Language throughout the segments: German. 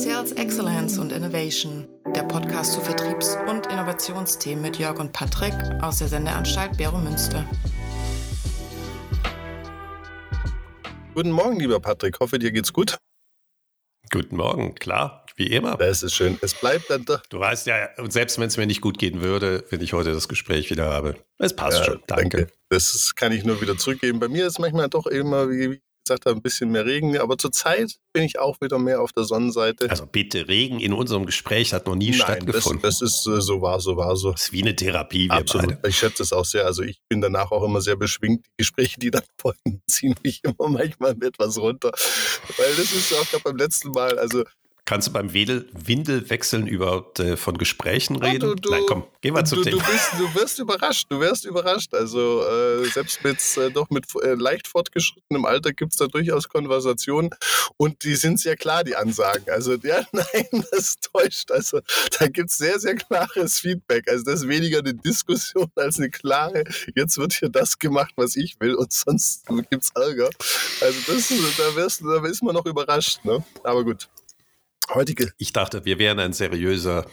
Sales Excellence und Innovation, der Podcast zu Vertriebs- und Innovationsthemen mit Jörg und Patrick aus der Sendeanstalt Bero Münster. Guten Morgen, lieber Patrick. Hoffe, dir geht's gut. Guten Morgen, klar, wie immer. Das ist schön. Es bleibt dann doch. Du weißt ja, und selbst wenn es mir nicht gut gehen würde, wenn ich heute das Gespräch wieder habe. Es passt ja, schon. Danke. danke. Das kann ich nur wieder zurückgeben. Bei mir ist manchmal doch immer, wie gesagt habe, ein bisschen mehr Regen. Aber zurzeit bin ich auch wieder mehr auf der Sonnenseite. Also bitte, Regen in unserem Gespräch hat noch nie Nein, stattgefunden. Das, das ist äh, so war, so war so. Das ist wie eine Therapie. Wir Absolut. Beide. Ich schätze es auch sehr. Also ich bin danach auch immer sehr beschwingt. Die Gespräche, die dann folgen, ziehen mich immer manchmal etwas runter. Weil das ist auch gerade beim letzten Mal, also Kannst du beim Wedel Windelwechseln überhaupt äh, von Gesprächen reden? Ja, du, du, Nein, komm, geh mal zum Thema. Du, bist, du wirst überrascht, du wirst überrascht. Also äh, selbst mit äh, doch mit äh, leicht fortgeschrittenem Alter gibt es da durchaus Konversationen und die sind sehr klar, die Ansagen. Also ja, nein, das täuscht. Also da gibt es sehr, sehr klares Feedback. Also das ist weniger eine Diskussion als eine klare, jetzt wird hier das gemacht, was ich will und sonst gibt es Ärger. Also das, da, wirst, da ist man noch überrascht. Ne? Aber gut heutige. Ich dachte, wir wären ein seriöser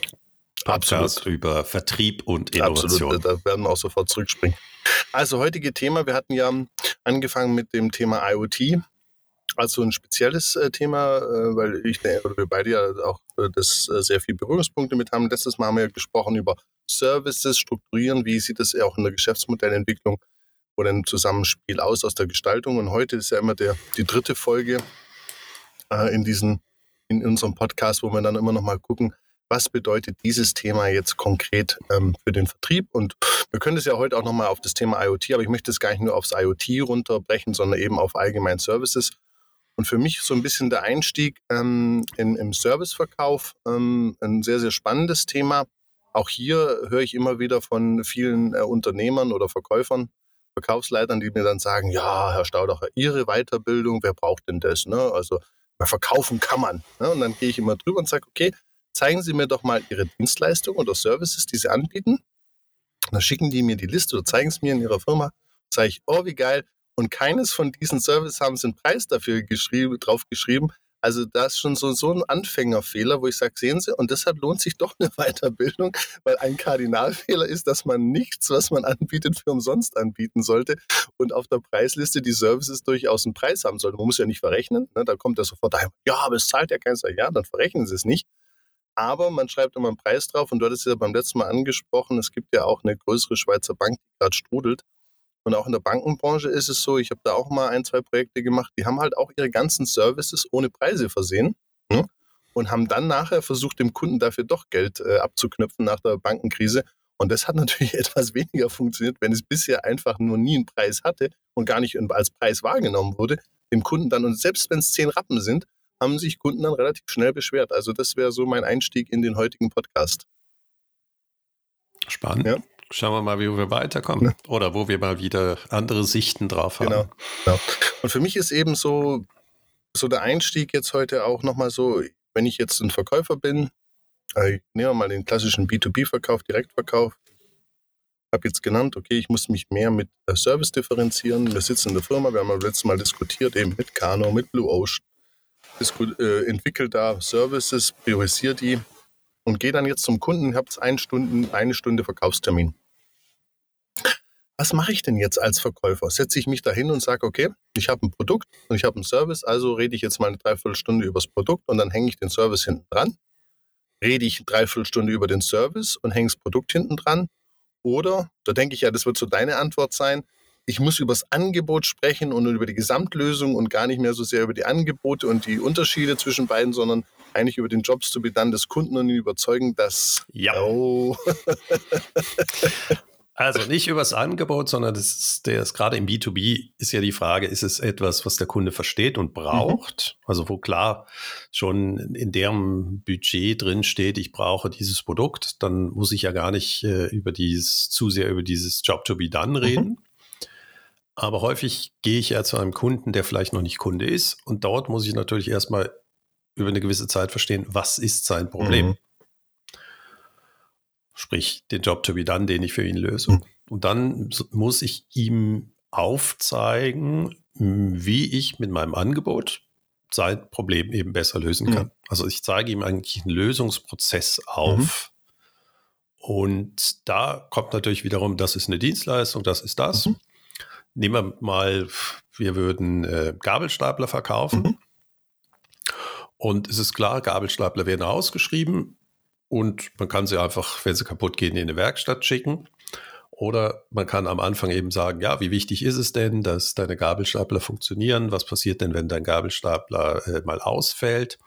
Podcast Absolut. über Vertrieb und Innovation. Absolut, da werden wir auch sofort zurückspringen. Also heutige Thema, wir hatten ja angefangen mit dem Thema IoT, also ein spezielles äh, Thema, äh, weil ich denke, wir beide ja auch äh, das sehr viel Berührungspunkte mit haben. Letztes Mal haben wir ja gesprochen über Services, Strukturieren, wie sieht es auch in der Geschäftsmodellentwicklung oder im Zusammenspiel aus aus der Gestaltung. Und heute ist ja immer der, die dritte Folge in diesen in unserem Podcast, wo wir dann immer noch mal gucken, was bedeutet dieses Thema jetzt konkret ähm, für den Vertrieb? Und wir können es ja heute auch noch mal auf das Thema IoT, aber ich möchte es gar nicht nur aufs IoT runterbrechen, sondern eben auf allgemein Services. Und für mich so ein bisschen der Einstieg ähm, in, im Serviceverkauf ähm, ein sehr, sehr spannendes Thema. Auch hier höre ich immer wieder von vielen äh, Unternehmern oder Verkäufern, Verkaufsleitern, die mir dann sagen, ja, Herr Staudacher, Ihre Weiterbildung, wer braucht denn das? Ne? Also verkaufen kann man. Ne? Und dann gehe ich immer drüber und sage, okay, zeigen Sie mir doch mal Ihre Dienstleistung oder Services, die Sie anbieten. Und dann schicken die mir die Liste oder zeigen es mir in ihrer Firma. Sage ich, oh, wie geil. Und keines von diesen Services haben sie einen Preis dafür geschrieben, drauf geschrieben. Also das ist schon so, so ein Anfängerfehler, wo ich sage, sehen Sie, und deshalb lohnt sich doch eine Weiterbildung, weil ein Kardinalfehler ist, dass man nichts, was man anbietet, für umsonst anbieten sollte und auf der Preisliste die Services durchaus einen Preis haben sollte. Man muss ja nicht verrechnen, ne? da kommt er sofort daheim, ja, aber es zahlt ja keiner, ja, dann verrechnen Sie es nicht. Aber man schreibt immer einen Preis drauf und du hattest ja beim letzten Mal angesprochen, es gibt ja auch eine größere Schweizer Bank, die gerade strudelt und auch in der Bankenbranche ist es so, ich habe da auch mal ein, zwei Projekte gemacht, die haben halt auch ihre ganzen Services ohne Preise versehen ne? und haben dann nachher versucht, dem Kunden dafür doch Geld äh, abzuknüpfen nach der Bankenkrise. Und das hat natürlich etwas weniger funktioniert, wenn es bisher einfach nur nie einen Preis hatte und gar nicht als Preis wahrgenommen wurde, dem Kunden dann, und selbst wenn es zehn Rappen sind, haben sich Kunden dann relativ schnell beschwert. Also das wäre so mein Einstieg in den heutigen Podcast. Spannend. Ja. Schauen wir mal, wie wir weiterkommen. Ja. Oder wo wir mal wieder andere Sichten drauf haben. Genau. genau. Und für mich ist eben so, so der Einstieg jetzt heute auch nochmal so, wenn ich jetzt ein Verkäufer bin, äh, ich nehme mal den klassischen B2B-Verkauf, Direktverkauf, habe jetzt genannt, okay, ich muss mich mehr mit äh, Service differenzieren. Wir sitzen in der Firma, wir haben ja letztes Mal diskutiert, eben mit Kano, mit Blue Ocean, äh, entwickelt da Services, priorisiert die und gehe dann jetzt zum Kunden, habe eine Stunde, eine Stunde Verkaufstermin. Was mache ich denn jetzt als Verkäufer? Setze ich mich da hin und sage, okay, ich habe ein Produkt und ich habe einen Service, also rede ich jetzt mal eine Dreiviertelstunde über das Produkt und dann hänge ich den Service hinten dran. Rede ich eine Dreiviertelstunde über den Service und hänge das Produkt hinten dran. Oder, da denke ich ja, das wird so deine Antwort sein, ich muss über das Angebot sprechen und über die Gesamtlösung und gar nicht mehr so sehr über die Angebote und die Unterschiede zwischen beiden, sondern eigentlich über den Jobs to be done des Kunden und ihn überzeugen, dass. Ja. Oh. also nicht über das Angebot, sondern das ist, der ist gerade im B2B ist ja die Frage, ist es etwas, was der Kunde versteht und braucht? Mhm. Also wo klar schon in deren Budget drin steht, ich brauche dieses Produkt, dann muss ich ja gar nicht äh, über dieses, zu sehr über dieses Job to be done reden. Mhm. Aber häufig gehe ich ja zu einem Kunden, der vielleicht noch nicht Kunde ist. Und dort muss ich natürlich erstmal über eine gewisse Zeit verstehen, was ist sein Problem. Mhm. Sprich, den Job to be done, den ich für ihn löse. Mhm. Und dann muss ich ihm aufzeigen, wie ich mit meinem Angebot sein Problem eben besser lösen kann. Mhm. Also ich zeige ihm eigentlich einen Lösungsprozess auf. Mhm. Und da kommt natürlich wiederum, das ist eine Dienstleistung, das ist das. Mhm. Nehmen wir mal, wir würden äh, Gabelstapler verkaufen. Mhm. Und es ist klar, Gabelstapler werden ausgeschrieben und man kann sie einfach, wenn sie kaputt gehen, in eine Werkstatt schicken. Oder man kann am Anfang eben sagen, ja, wie wichtig ist es denn, dass deine Gabelstapler funktionieren? Was passiert denn, wenn dein Gabelstapler äh, mal ausfällt?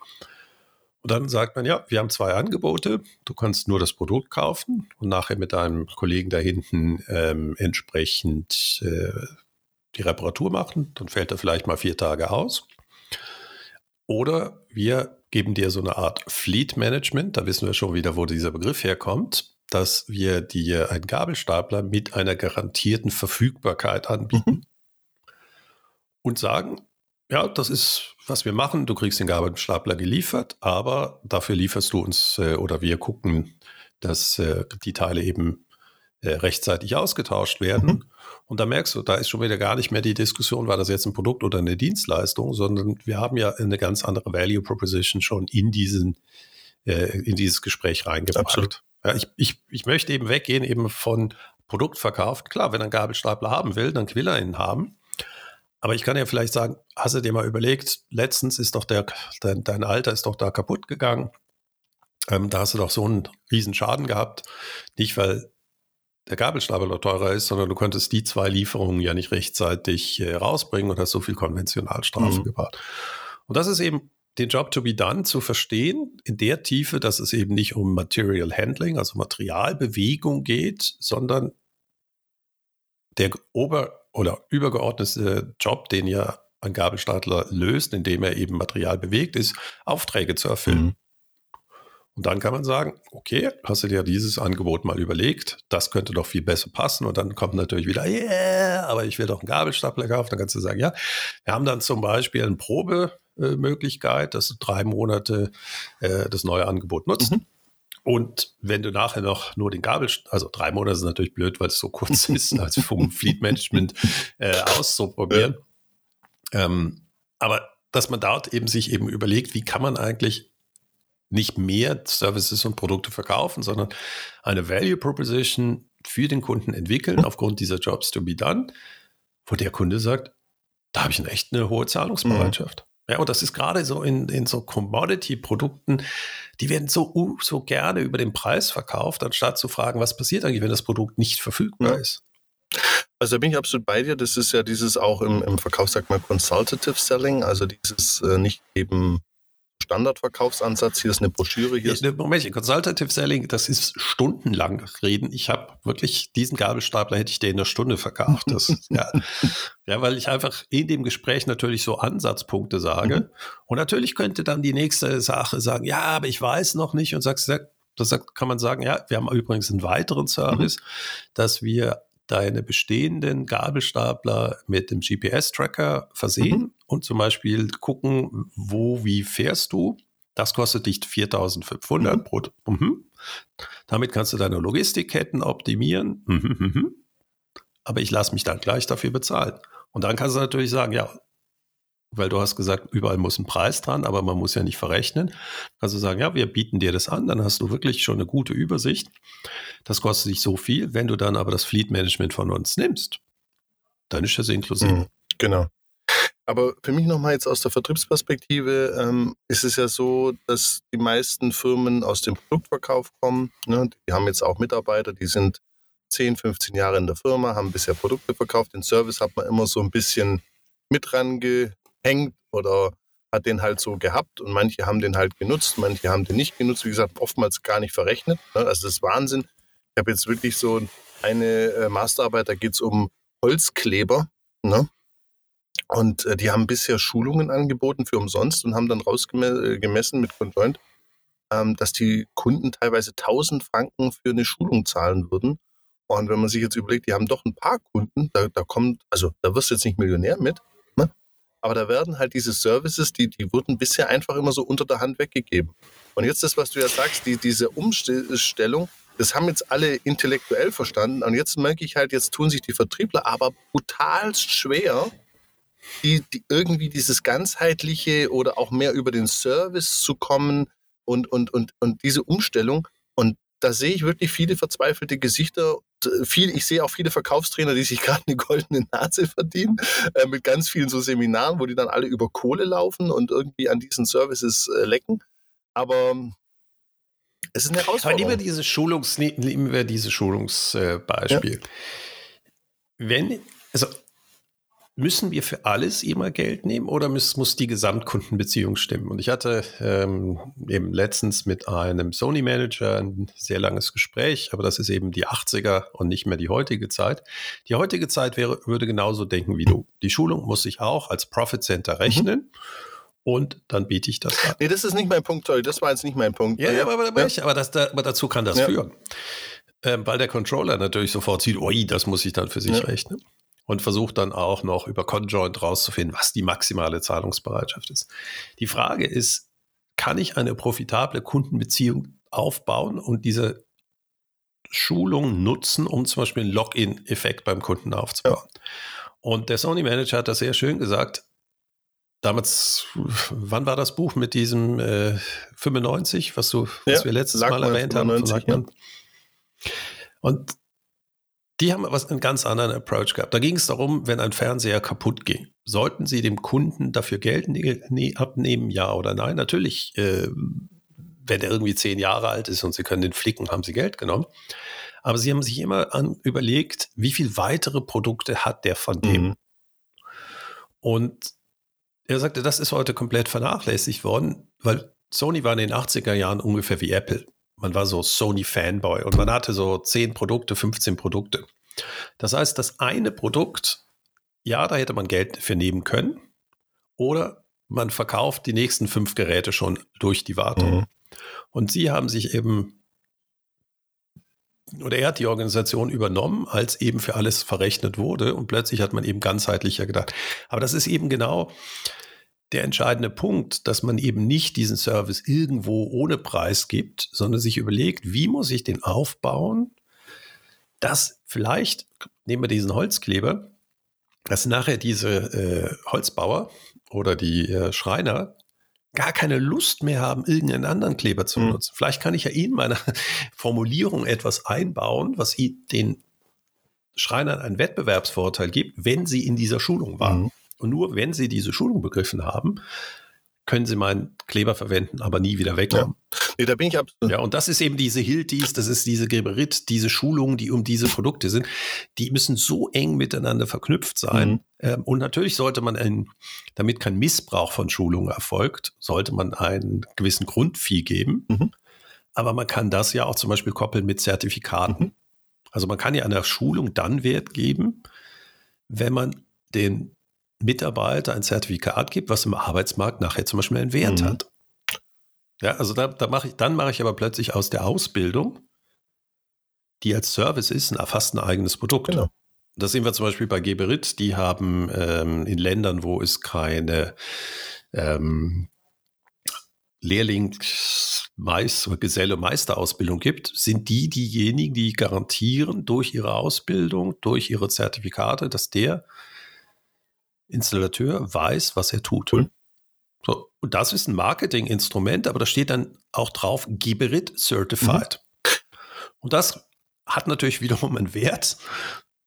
Und dann sagt man, ja, wir haben zwei Angebote. Du kannst nur das Produkt kaufen und nachher mit deinem Kollegen da hinten ähm, entsprechend äh, die Reparatur machen. Dann fällt er vielleicht mal vier Tage aus. Oder wir geben dir so eine Art Fleet Management. Da wissen wir schon wieder, wo dieser Begriff herkommt dass wir dir einen Gabelstapler mit einer garantierten Verfügbarkeit anbieten mhm. und sagen, ja, das ist, was wir machen. Du kriegst den Gabelstapler geliefert, aber dafür lieferst du uns äh, oder wir gucken, dass äh, die Teile eben äh, rechtzeitig ausgetauscht werden. Mhm. Und da merkst du, da ist schon wieder gar nicht mehr die Diskussion, war das jetzt ein Produkt oder eine Dienstleistung, sondern wir haben ja eine ganz andere Value Proposition schon in diesen, äh, in dieses Gespräch reingebracht. Absolut. Ja, ich, ich, ich möchte eben weggehen eben von Produktverkauf. Klar, wenn er einen Gabelstapler haben will, dann will er ihn haben. Aber ich kann ja vielleicht sagen, hast du dir mal überlegt, letztens ist doch der, dein, dein Alter ist doch da kaputt gegangen. Ähm, da hast du doch so einen riesen Schaden gehabt. Nicht, weil der Gabelstapler teurer ist, sondern du konntest die zwei Lieferungen ja nicht rechtzeitig äh, rausbringen und hast so viel Konventionalstrafe mhm. gebracht. Und das ist eben den Job to be done zu verstehen, in der Tiefe, dass es eben nicht um Material Handling, also Materialbewegung geht, sondern der ober- oder übergeordnete Job, den ja ein Gabelstapler löst, indem er eben Material bewegt, ist, Aufträge zu erfüllen. Mhm. Und dann kann man sagen, okay, hast du dir dieses Angebot mal überlegt, das könnte doch viel besser passen. Und dann kommt natürlich wieder, yeah, aber ich will doch einen Gabelstapler kaufen. Dann kannst du sagen, ja, wir haben dann zum Beispiel eine Probemöglichkeit, dass du drei Monate äh, das neue Angebot nutzt. Mhm. Und wenn du nachher noch nur den Gabel, also drei Monate sind natürlich blöd, weil es so kurz ist, als vom Fleet Management äh, auszuprobieren. Ähm, aber dass man dort eben sich eben überlegt, wie kann man eigentlich nicht mehr Services und Produkte verkaufen, sondern eine Value Proposition für den Kunden entwickeln aufgrund dieser Jobs to be done, wo der Kunde sagt, da habe ich echt eine hohe Zahlungsbereitschaft. Ja, und das ist gerade so in, in so Commodity-Produkten, die werden so, uh, so gerne über den Preis verkauft, anstatt zu fragen, was passiert eigentlich, wenn das Produkt nicht verfügbar ist. Also da bin ich absolut bei dir. Das ist ja dieses auch im, im Verkauf, sag mal, Consultative Selling, also dieses äh, nicht eben Standardverkaufsansatz. Hier ist eine Broschüre. Hier ist Moment, Consultative Selling, das ist stundenlang reden. Ich habe wirklich diesen Gabelstapler hätte ich dir in einer Stunde verkauft. Das, ja. ja, weil ich einfach in dem Gespräch natürlich so Ansatzpunkte sage. Mhm. Und natürlich könnte dann die nächste Sache sagen, ja, aber ich weiß noch nicht. Und sagst, das kann man sagen, ja, wir haben übrigens einen weiteren Service, mhm. dass wir deine bestehenden Gabelstapler mit dem GPS-Tracker versehen mhm. und zum Beispiel gucken, wo, wie fährst du. Das kostet dich 4500 mhm. pro. Mhm. Damit kannst du deine Logistikketten optimieren. Mhm, mhm, mhm. Aber ich lasse mich dann gleich dafür bezahlen. Und dann kannst du natürlich sagen, ja, weil du hast gesagt, überall muss ein Preis dran, aber man muss ja nicht verrechnen. Also sagen, ja, wir bieten dir das an, dann hast du wirklich schon eine gute Übersicht. Das kostet dich so viel. Wenn du dann aber das Fleet Management von uns nimmst, dann ist das inklusiv. Mhm, genau. Aber für mich nochmal jetzt aus der Vertriebsperspektive ähm, ist es ja so, dass die meisten Firmen aus dem Produktverkauf kommen. Ne? Die haben jetzt auch Mitarbeiter, die sind 10, 15 Jahre in der Firma, haben bisher Produkte verkauft. Den Service hat man immer so ein bisschen mit range, hängt oder hat den halt so gehabt und manche haben den halt genutzt, manche haben den nicht genutzt. Wie gesagt, oftmals gar nicht verrechnet. Ne? Also das ist Wahnsinn. Ich habe jetzt wirklich so eine äh, Masterarbeit, da geht es um Holzkleber. Ne? Und äh, die haben bisher Schulungen angeboten für umsonst und haben dann rausgemessen äh, mit Conjoint, ähm, dass die Kunden teilweise 1000 Franken für eine Schulung zahlen würden. Und wenn man sich jetzt überlegt, die haben doch ein paar Kunden, da, da kommt, also da wirst du jetzt nicht Millionär mit, aber da werden halt diese Services, die, die wurden bisher einfach immer so unter der Hand weggegeben. Und jetzt das, was du ja sagst, die, diese Umstellung, das haben jetzt alle intellektuell verstanden. Und jetzt merke ich halt, jetzt tun sich die Vertriebler aber brutalst schwer, die, die irgendwie dieses ganzheitliche oder auch mehr über den Service zu kommen und, und, und, und diese Umstellung. Und da sehe ich wirklich viele verzweifelte Gesichter. Viel, ich sehe auch viele Verkaufstrainer, die sich gerade eine goldene Nase verdienen, äh, mit ganz vielen so Seminaren, wo die dann alle über Kohle laufen und irgendwie an diesen Services äh, lecken. Aber es ist eine Herausforderung. Aber nehmen wir dieses Schulungs, nehmen wir dieses Schulungsbeispiel. Ja. Wenn, also Müssen wir für alles immer Geld nehmen oder muss, muss die Gesamtkundenbeziehung stimmen? Und ich hatte ähm, eben letztens mit einem Sony-Manager ein sehr langes Gespräch, aber das ist eben die 80er und nicht mehr die heutige Zeit. Die heutige Zeit wäre, würde genauso denken wie du. Die Schulung muss sich auch als Profit Center rechnen. Mhm. Und dann biete ich das an. Nee, das ist nicht mein Punkt, sorry, das war jetzt nicht mein Punkt. Ja, ja aber, aber, ja. Ich, aber, das, aber, dazu kann das ja. führen. Ähm, weil der Controller natürlich sofort sieht, ui, das muss ich dann für sich rechnen und versucht dann auch noch über Conjoint rauszufinden, was die maximale Zahlungsbereitschaft ist. Die Frage ist, kann ich eine profitable Kundenbeziehung aufbauen und diese Schulung nutzen, um zum Beispiel einen Login-Effekt beim Kunden aufzubauen? Ja. Und der Sony Manager hat das sehr schön gesagt. Damals, wann war das Buch mit diesem äh, 95, was, du, was ja, wir letztes Mal erwähnt 95, haben? Ja. Und die haben was einen ganz anderen Approach gehabt. Da ging es darum, wenn ein Fernseher kaputt ging, sollten sie dem Kunden dafür Geld ne abnehmen, ja oder nein? Natürlich, äh, wenn er irgendwie zehn Jahre alt ist und sie können den flicken, haben sie Geld genommen. Aber sie haben sich immer an, überlegt, wie viele weitere Produkte hat der von dem? Mhm. Und er sagte, das ist heute komplett vernachlässigt worden, weil Sony war in den 80er Jahren ungefähr wie Apple man war so Sony-Fanboy und man hatte so 10 Produkte, 15 Produkte. Das heißt, das eine Produkt, ja, da hätte man Geld für nehmen können. Oder man verkauft die nächsten fünf Geräte schon durch die Wartung. Mhm. Und sie haben sich eben, oder er hat die Organisation übernommen, als eben für alles verrechnet wurde. Und plötzlich hat man eben ganzheitlicher gedacht. Aber das ist eben genau der entscheidende Punkt, dass man eben nicht diesen Service irgendwo ohne Preis gibt, sondern sich überlegt, wie muss ich den aufbauen, dass vielleicht, nehmen wir diesen Holzkleber, dass nachher diese äh, Holzbauer oder die äh, Schreiner gar keine Lust mehr haben, irgendeinen anderen Kleber zu mhm. nutzen. Vielleicht kann ich ja in meiner Formulierung etwas einbauen, was den Schreinern einen Wettbewerbsvorteil gibt, wenn sie in dieser Schulung waren. Mhm. Und nur wenn Sie diese Schulung begriffen haben, können Sie meinen Kleber verwenden, aber nie wieder wegnehmen. Ja. Nee, da bin ich absolut. Ja, und das ist eben diese Hiltis, das ist diese Geberit, diese Schulungen, die um diese Produkte sind, die müssen so eng miteinander verknüpft sein. Mhm. Ähm, und natürlich sollte man, ein, damit kein Missbrauch von Schulungen erfolgt, sollte man einen gewissen Grundvieh geben. Mhm. Aber man kann das ja auch zum Beispiel koppeln mit Zertifikaten. Mhm. Also man kann ja einer Schulung dann Wert geben, wenn man den Mitarbeiter ein Zertifikat gibt, was im Arbeitsmarkt nachher zum Beispiel einen Wert mhm. hat. Ja, also da, da mache ich, dann mache ich aber plötzlich aus der Ausbildung, die als Service ist, ein fast ein eigenes Produkt. Genau. Das sehen wir zum Beispiel bei Geberit, die haben ähm, in Ländern, wo es keine ähm, Lehrlings-, Meister, Geselle-, Meisterausbildung gibt, sind die diejenigen, die garantieren durch ihre Ausbildung, durch ihre Zertifikate, dass der Installateur weiß, was er tut. Cool. So, und das ist ein Marketinginstrument, aber da steht dann auch drauf Giberit Certified. Mhm. Und das hat natürlich wiederum einen Wert,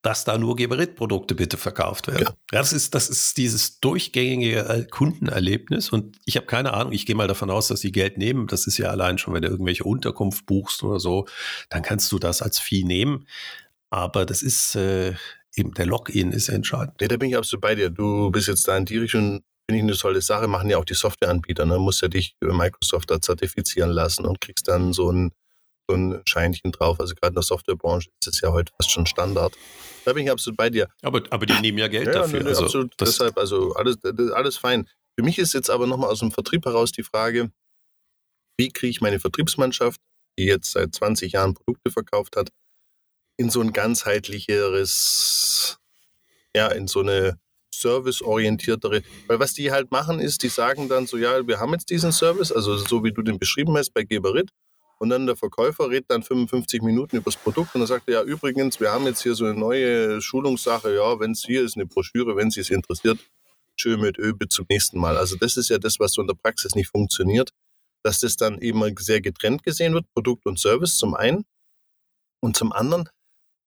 dass da nur Geberit-Produkte bitte verkauft werden. Ja. Das, ist, das ist dieses durchgängige äh, Kundenerlebnis und ich habe keine Ahnung, ich gehe mal davon aus, dass sie Geld nehmen. Das ist ja allein schon, wenn du irgendwelche Unterkunft buchst oder so, dann kannst du das als Vieh nehmen. Aber das ist äh, eben der Login ist entscheidend. Ja, da bin ich absolut bei dir. Du bist jetzt da in die Richtung, finde ich eine tolle Sache, machen ja auch die Softwareanbieter. Ne? Musst ja dich über Microsoft da zertifizieren lassen und kriegst dann so ein, so ein Scheinchen drauf. Also gerade in der Softwarebranche ist das ja heute fast schon Standard. Da bin ich absolut bei dir. Aber, aber die nehmen ja Geld ja, dafür. Ne, also, absolut. Deshalb, also alles, alles fein. Für mich ist jetzt aber nochmal aus dem Vertrieb heraus die Frage, wie kriege ich meine Vertriebsmannschaft, die jetzt seit 20 Jahren Produkte verkauft hat, in so ein ganzheitlicheres, ja, in so eine serviceorientiertere, weil was die halt machen ist, die sagen dann so, ja, wir haben jetzt diesen Service, also so wie du den beschrieben hast bei Geberit, und dann der Verkäufer redet dann 55 Minuten über das Produkt und dann sagt er, ja, übrigens, wir haben jetzt hier so eine neue Schulungssache, ja, wenn es hier ist, eine Broschüre, wenn Sie es interessiert, tschö mit Ö, bis zum nächsten Mal. Also das ist ja das, was so in der Praxis nicht funktioniert, dass das dann eben sehr getrennt gesehen wird, Produkt und Service zum einen und zum anderen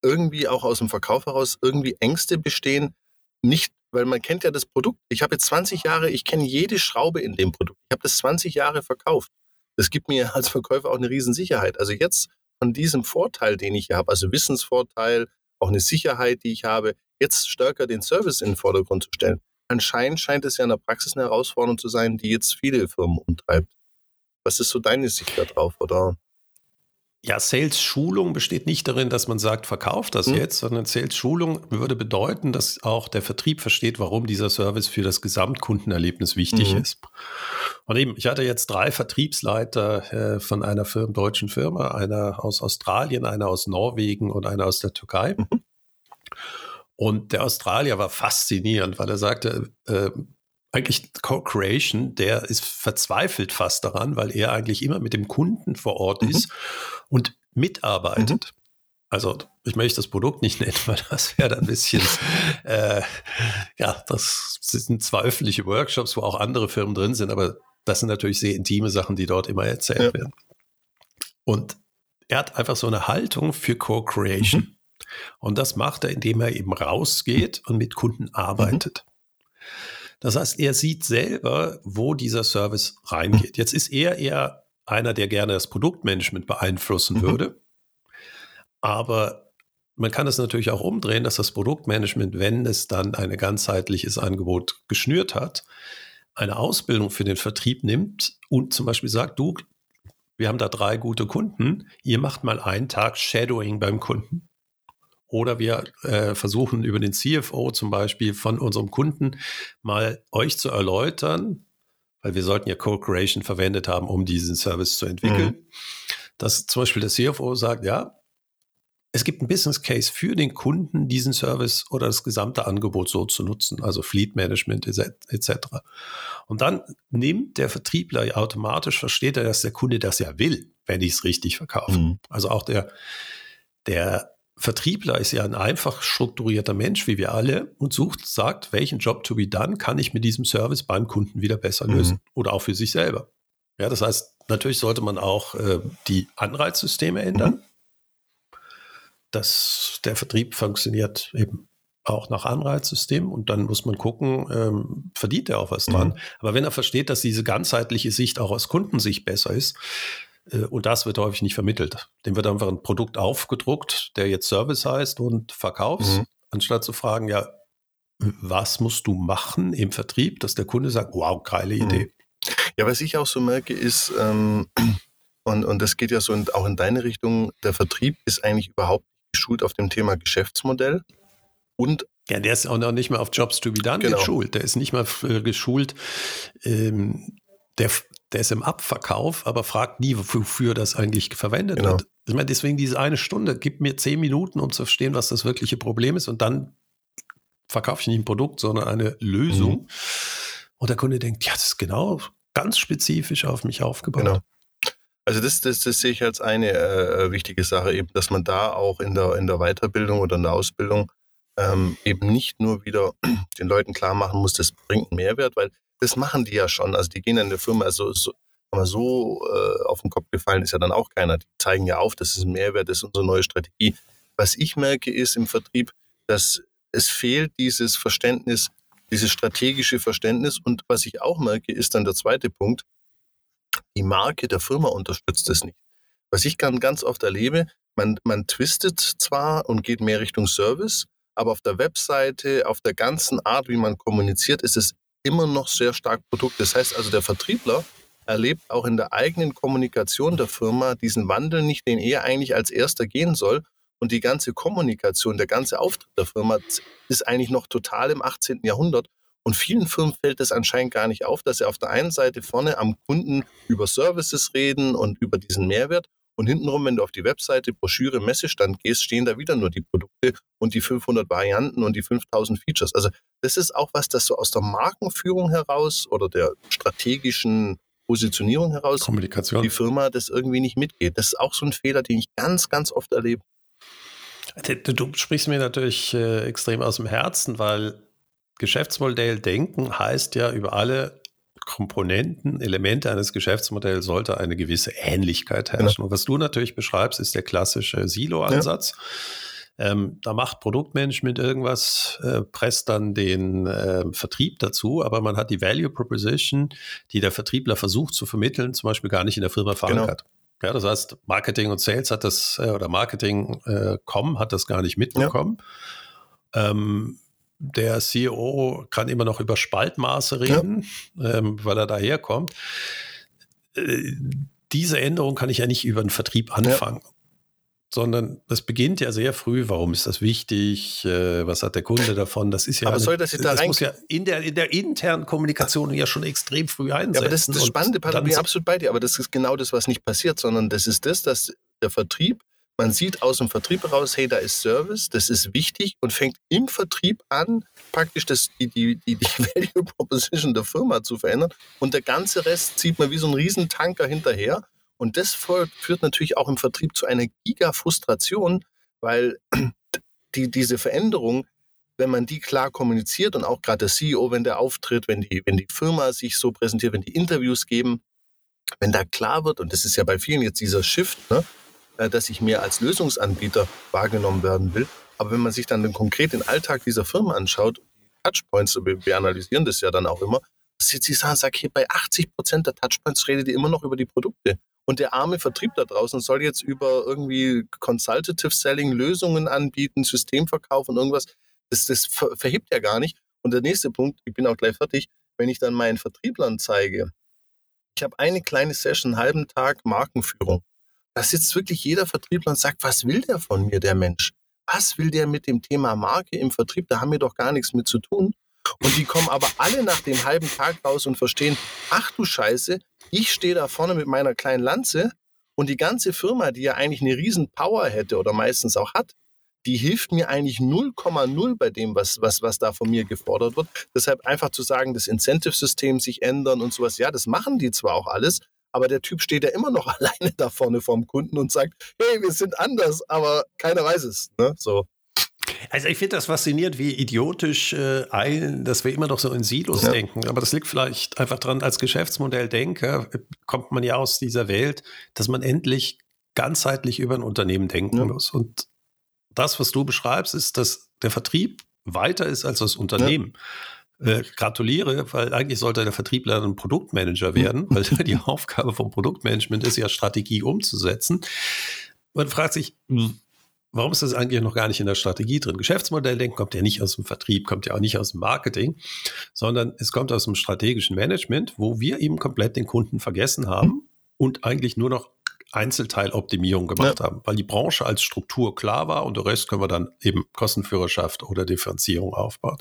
irgendwie auch aus dem Verkauf heraus irgendwie Ängste bestehen, nicht, weil man kennt ja das Produkt. Ich habe jetzt 20 Jahre, ich kenne jede Schraube in dem Produkt. Ich habe das 20 Jahre verkauft. Das gibt mir als Verkäufer auch eine Riesensicherheit. Also jetzt von diesem Vorteil, den ich habe, also Wissensvorteil, auch eine Sicherheit, die ich habe, jetzt stärker den Service in den Vordergrund zu stellen. Anscheinend scheint es ja in der Praxis eine Herausforderung zu sein, die jetzt viele Firmen umtreibt. Was ist so deine Sicht darauf, oder? Ja, Sales-Schulung besteht nicht darin, dass man sagt, verkauft das hm. jetzt, sondern Sales-Schulung würde bedeuten, dass auch der Vertrieb versteht, warum dieser Service für das Gesamtkundenerlebnis wichtig mhm. ist. Und eben, ich hatte jetzt drei Vertriebsleiter äh, von einer Firma, deutschen Firma, einer aus Australien, einer aus Norwegen und einer aus der Türkei. Mhm. Und der Australier war faszinierend, weil er sagte, äh, eigentlich Co-Creation, der ist verzweifelt fast daran, weil er eigentlich immer mit dem Kunden vor Ort mhm. ist und mitarbeitet. Mhm. Also ich möchte das Produkt nicht nennen, weil das wäre dann ein bisschen, äh, ja, das sind zwar öffentliche Workshops, wo auch andere Firmen drin sind, aber das sind natürlich sehr intime Sachen, die dort immer erzählt ja. werden. Und er hat einfach so eine Haltung für Co-Creation. Mhm. Und das macht er, indem er eben rausgeht und mit Kunden arbeitet. Mhm. Das heißt, er sieht selber, wo dieser Service reingeht. Jetzt ist er eher einer, der gerne das Produktmanagement beeinflussen mhm. würde. Aber man kann es natürlich auch umdrehen, dass das Produktmanagement, wenn es dann ein ganzheitliches Angebot geschnürt hat, eine Ausbildung für den Vertrieb nimmt und zum Beispiel sagt, du, wir haben da drei gute Kunden, ihr macht mal einen Tag Shadowing beim Kunden. Oder wir äh, versuchen über den CFO zum Beispiel von unserem Kunden mal euch zu erläutern, weil wir sollten ja Co-Creation verwendet haben, um diesen Service zu entwickeln, mhm. dass zum Beispiel der CFO sagt, ja, es gibt einen Business Case für den Kunden, diesen Service oder das gesamte Angebot so zu nutzen, also Fleet Management etc. Und dann nimmt der Vertriebler automatisch, versteht er, dass der Kunde das ja will, wenn ich es richtig verkaufe. Mhm. Also auch der, der Vertriebler ist ja ein einfach strukturierter Mensch, wie wir alle, und sucht, sagt, welchen Job to be done kann ich mit diesem Service beim Kunden wieder besser mhm. lösen mhm. oder auch für sich selber. Ja, das heißt, natürlich sollte man auch äh, die Anreizsysteme ändern. Mhm. dass der Vertrieb funktioniert eben auch nach Anreizsystemen und dann muss man gucken, ähm, verdient er auch was dran. Mhm. Aber wenn er versteht, dass diese ganzheitliche Sicht auch aus Kundensicht besser ist, und das wird häufig nicht vermittelt. Dem wird einfach ein Produkt aufgedruckt, der jetzt Service heißt und verkaufst, mhm. anstatt zu fragen, ja, was musst du machen im Vertrieb, dass der Kunde sagt, wow, geile mhm. Idee. Ja, was ich auch so merke, ist, ähm, und, und das geht ja so in, auch in deine Richtung, der Vertrieb ist eigentlich überhaupt nicht geschult auf dem Thema Geschäftsmodell und ja, der ist auch noch nicht mal auf Jobs to be done genau. geschult. Der ist nicht mal geschult, ähm, der, der ist im Abverkauf, aber fragt nie, wofür das eigentlich verwendet genau. wird. Ich meine, deswegen diese eine Stunde, gib mir zehn Minuten, um zu verstehen, was das wirkliche Problem ist und dann verkaufe ich nicht ein Produkt, sondern eine Lösung. Mhm. Und der Kunde denkt, ja, das ist genau ganz spezifisch auf mich aufgebaut. Genau. Also das, das, das sehe ich als eine äh, wichtige Sache, eben, dass man da auch in der, in der Weiterbildung oder in der Ausbildung ähm, eben nicht nur wieder den Leuten klar machen muss, das bringt einen Mehrwert, weil das machen die ja schon. Also die gehen in eine Firma, also so, aber so äh, auf den Kopf gefallen ist ja dann auch keiner. Die zeigen ja auf, das ist ein Mehrwert, das ist unsere neue Strategie. Was ich merke, ist im Vertrieb, dass es fehlt dieses Verständnis, dieses strategische Verständnis. Und was ich auch merke, ist dann der zweite Punkt, die Marke der Firma unterstützt es nicht. Was ich ganz oft erlebe, man, man twistet zwar und geht mehr Richtung Service, aber auf der Webseite, auf der ganzen Art, wie man kommuniziert, ist es immer noch sehr stark Produkt. Das heißt also, der Vertriebler erlebt auch in der eigenen Kommunikation der Firma diesen Wandel nicht, den er eigentlich als erster gehen soll. Und die ganze Kommunikation, der ganze Auftritt der Firma ist eigentlich noch total im 18. Jahrhundert. Und vielen Firmen fällt es anscheinend gar nicht auf, dass sie auf der einen Seite vorne am Kunden über Services reden und über diesen Mehrwert und hintenrum, wenn du auf die Webseite, Broschüre, Messestand gehst, stehen da wieder nur die Produkte und die 500 Varianten und die 5000 Features. Also das ist auch was, das so aus der Markenführung heraus oder der strategischen Positionierung heraus Kommunikation. die Firma das irgendwie nicht mitgeht. Das ist auch so ein Fehler, den ich ganz, ganz oft erlebe. Du sprichst mir natürlich äh, extrem aus dem Herzen, weil Geschäftsmodell denken heißt ja über alle Komponenten, Elemente eines Geschäftsmodells sollte eine gewisse Ähnlichkeit herrschen. Genau. Und was du natürlich beschreibst, ist der klassische Silo-Ansatz. Ja. Ähm, da macht Produktmanagement irgendwas, äh, presst dann den äh, Vertrieb dazu, aber man hat die Value Proposition, die der Vertriebler versucht zu vermitteln, zum Beispiel gar nicht in der Firma genau. verankert. Genau. Ja, das heißt, Marketing und Sales hat das, äh, oder Marketing.com äh, hat das gar nicht mitbekommen. Ja. Ähm, der CEO kann immer noch über Spaltmaße reden, ja. ähm, weil er daherkommt. Äh, diese Änderung kann ich ja nicht über den Vertrieb anfangen. Ja. Sondern das beginnt ja sehr früh. Warum ist das wichtig? Äh, was hat der Kunde davon? Das ist ja. Aber eine, soll das jetzt da das muss ja in der, in der internen Kommunikation ja schon extrem früh einsetzen. Ja, aber das ist das Spannende, Patrick, bin ich absolut bei dir. Aber das ist genau das, was nicht passiert, sondern das ist das, dass der Vertrieb man sieht aus dem Vertrieb heraus, hey, da ist Service, das ist wichtig und fängt im Vertrieb an, praktisch das, die, die, die, die Value Proposition der Firma zu verändern. Und der ganze Rest zieht man wie so ein Riesentanker hinterher. Und das führt natürlich auch im Vertrieb zu einer Giga-Frustration, weil die, diese Veränderung, wenn man die klar kommuniziert und auch gerade der CEO, wenn der auftritt, wenn die, wenn die Firma sich so präsentiert, wenn die Interviews geben, wenn da klar wird, und das ist ja bei vielen jetzt dieser Shift, ne, dass ich mehr als Lösungsanbieter wahrgenommen werden will. Aber wenn man sich dann konkret den Alltag dieser Firma anschaut, die Touchpoints, wir, analysieren das ja dann auch immer, dass sie sagen, sag hier, bei 80 Prozent der Touchpoints redet ihr immer noch über die Produkte. Und der arme Vertrieb da draußen soll jetzt über irgendwie Consultative Selling Lösungen anbieten, Systemverkauf und irgendwas. Das, das verhebt ja gar nicht. Und der nächste Punkt, ich bin auch gleich fertig, wenn ich dann meinen Vertrieblern zeige, ich habe eine kleine Session, einen halben Tag Markenführung. Da sitzt wirklich jeder Vertriebler und sagt, was will der von mir, der Mensch? Was will der mit dem Thema Marke im Vertrieb? Da haben wir doch gar nichts mit zu tun. Und die kommen aber alle nach dem halben Tag raus und verstehen, ach du Scheiße, ich stehe da vorne mit meiner kleinen Lanze und die ganze Firma, die ja eigentlich eine riesen Power hätte oder meistens auch hat, die hilft mir eigentlich 0,0 bei dem, was, was, was da von mir gefordert wird. Deshalb einfach zu sagen, das Incentive-System sich ändern und sowas, ja, das machen die zwar auch alles, aber der Typ steht ja immer noch alleine da vorne vorm Kunden und sagt, hey, wir sind anders, aber keiner weiß es. Ne? So. Also ich finde das faszinierend, wie idiotisch äh, ein, dass wir immer noch so in Silos ja. denken. Aber das liegt vielleicht einfach dran, als Geschäftsmodelldenker äh, kommt man ja aus dieser Welt, dass man endlich ganzheitlich über ein Unternehmen denken ja. muss. Und das, was du beschreibst, ist, dass der Vertrieb weiter ist als das Unternehmen. Ja. Äh, gratuliere, weil eigentlich sollte der Vertriebler ein Produktmanager werden, weil die Aufgabe vom Produktmanagement ist ja, Strategie umzusetzen. Man fragt sich, hm, warum ist das eigentlich noch gar nicht in der Strategie drin? Geschäftsmodelldenken kommt ja nicht aus dem Vertrieb, kommt ja auch nicht aus dem Marketing, sondern es kommt aus dem strategischen Management, wo wir eben komplett den Kunden vergessen haben und eigentlich nur noch Einzelteiloptimierung gemacht ja. haben, weil die Branche als Struktur klar war und der Rest können wir dann eben Kostenführerschaft oder Differenzierung aufbauen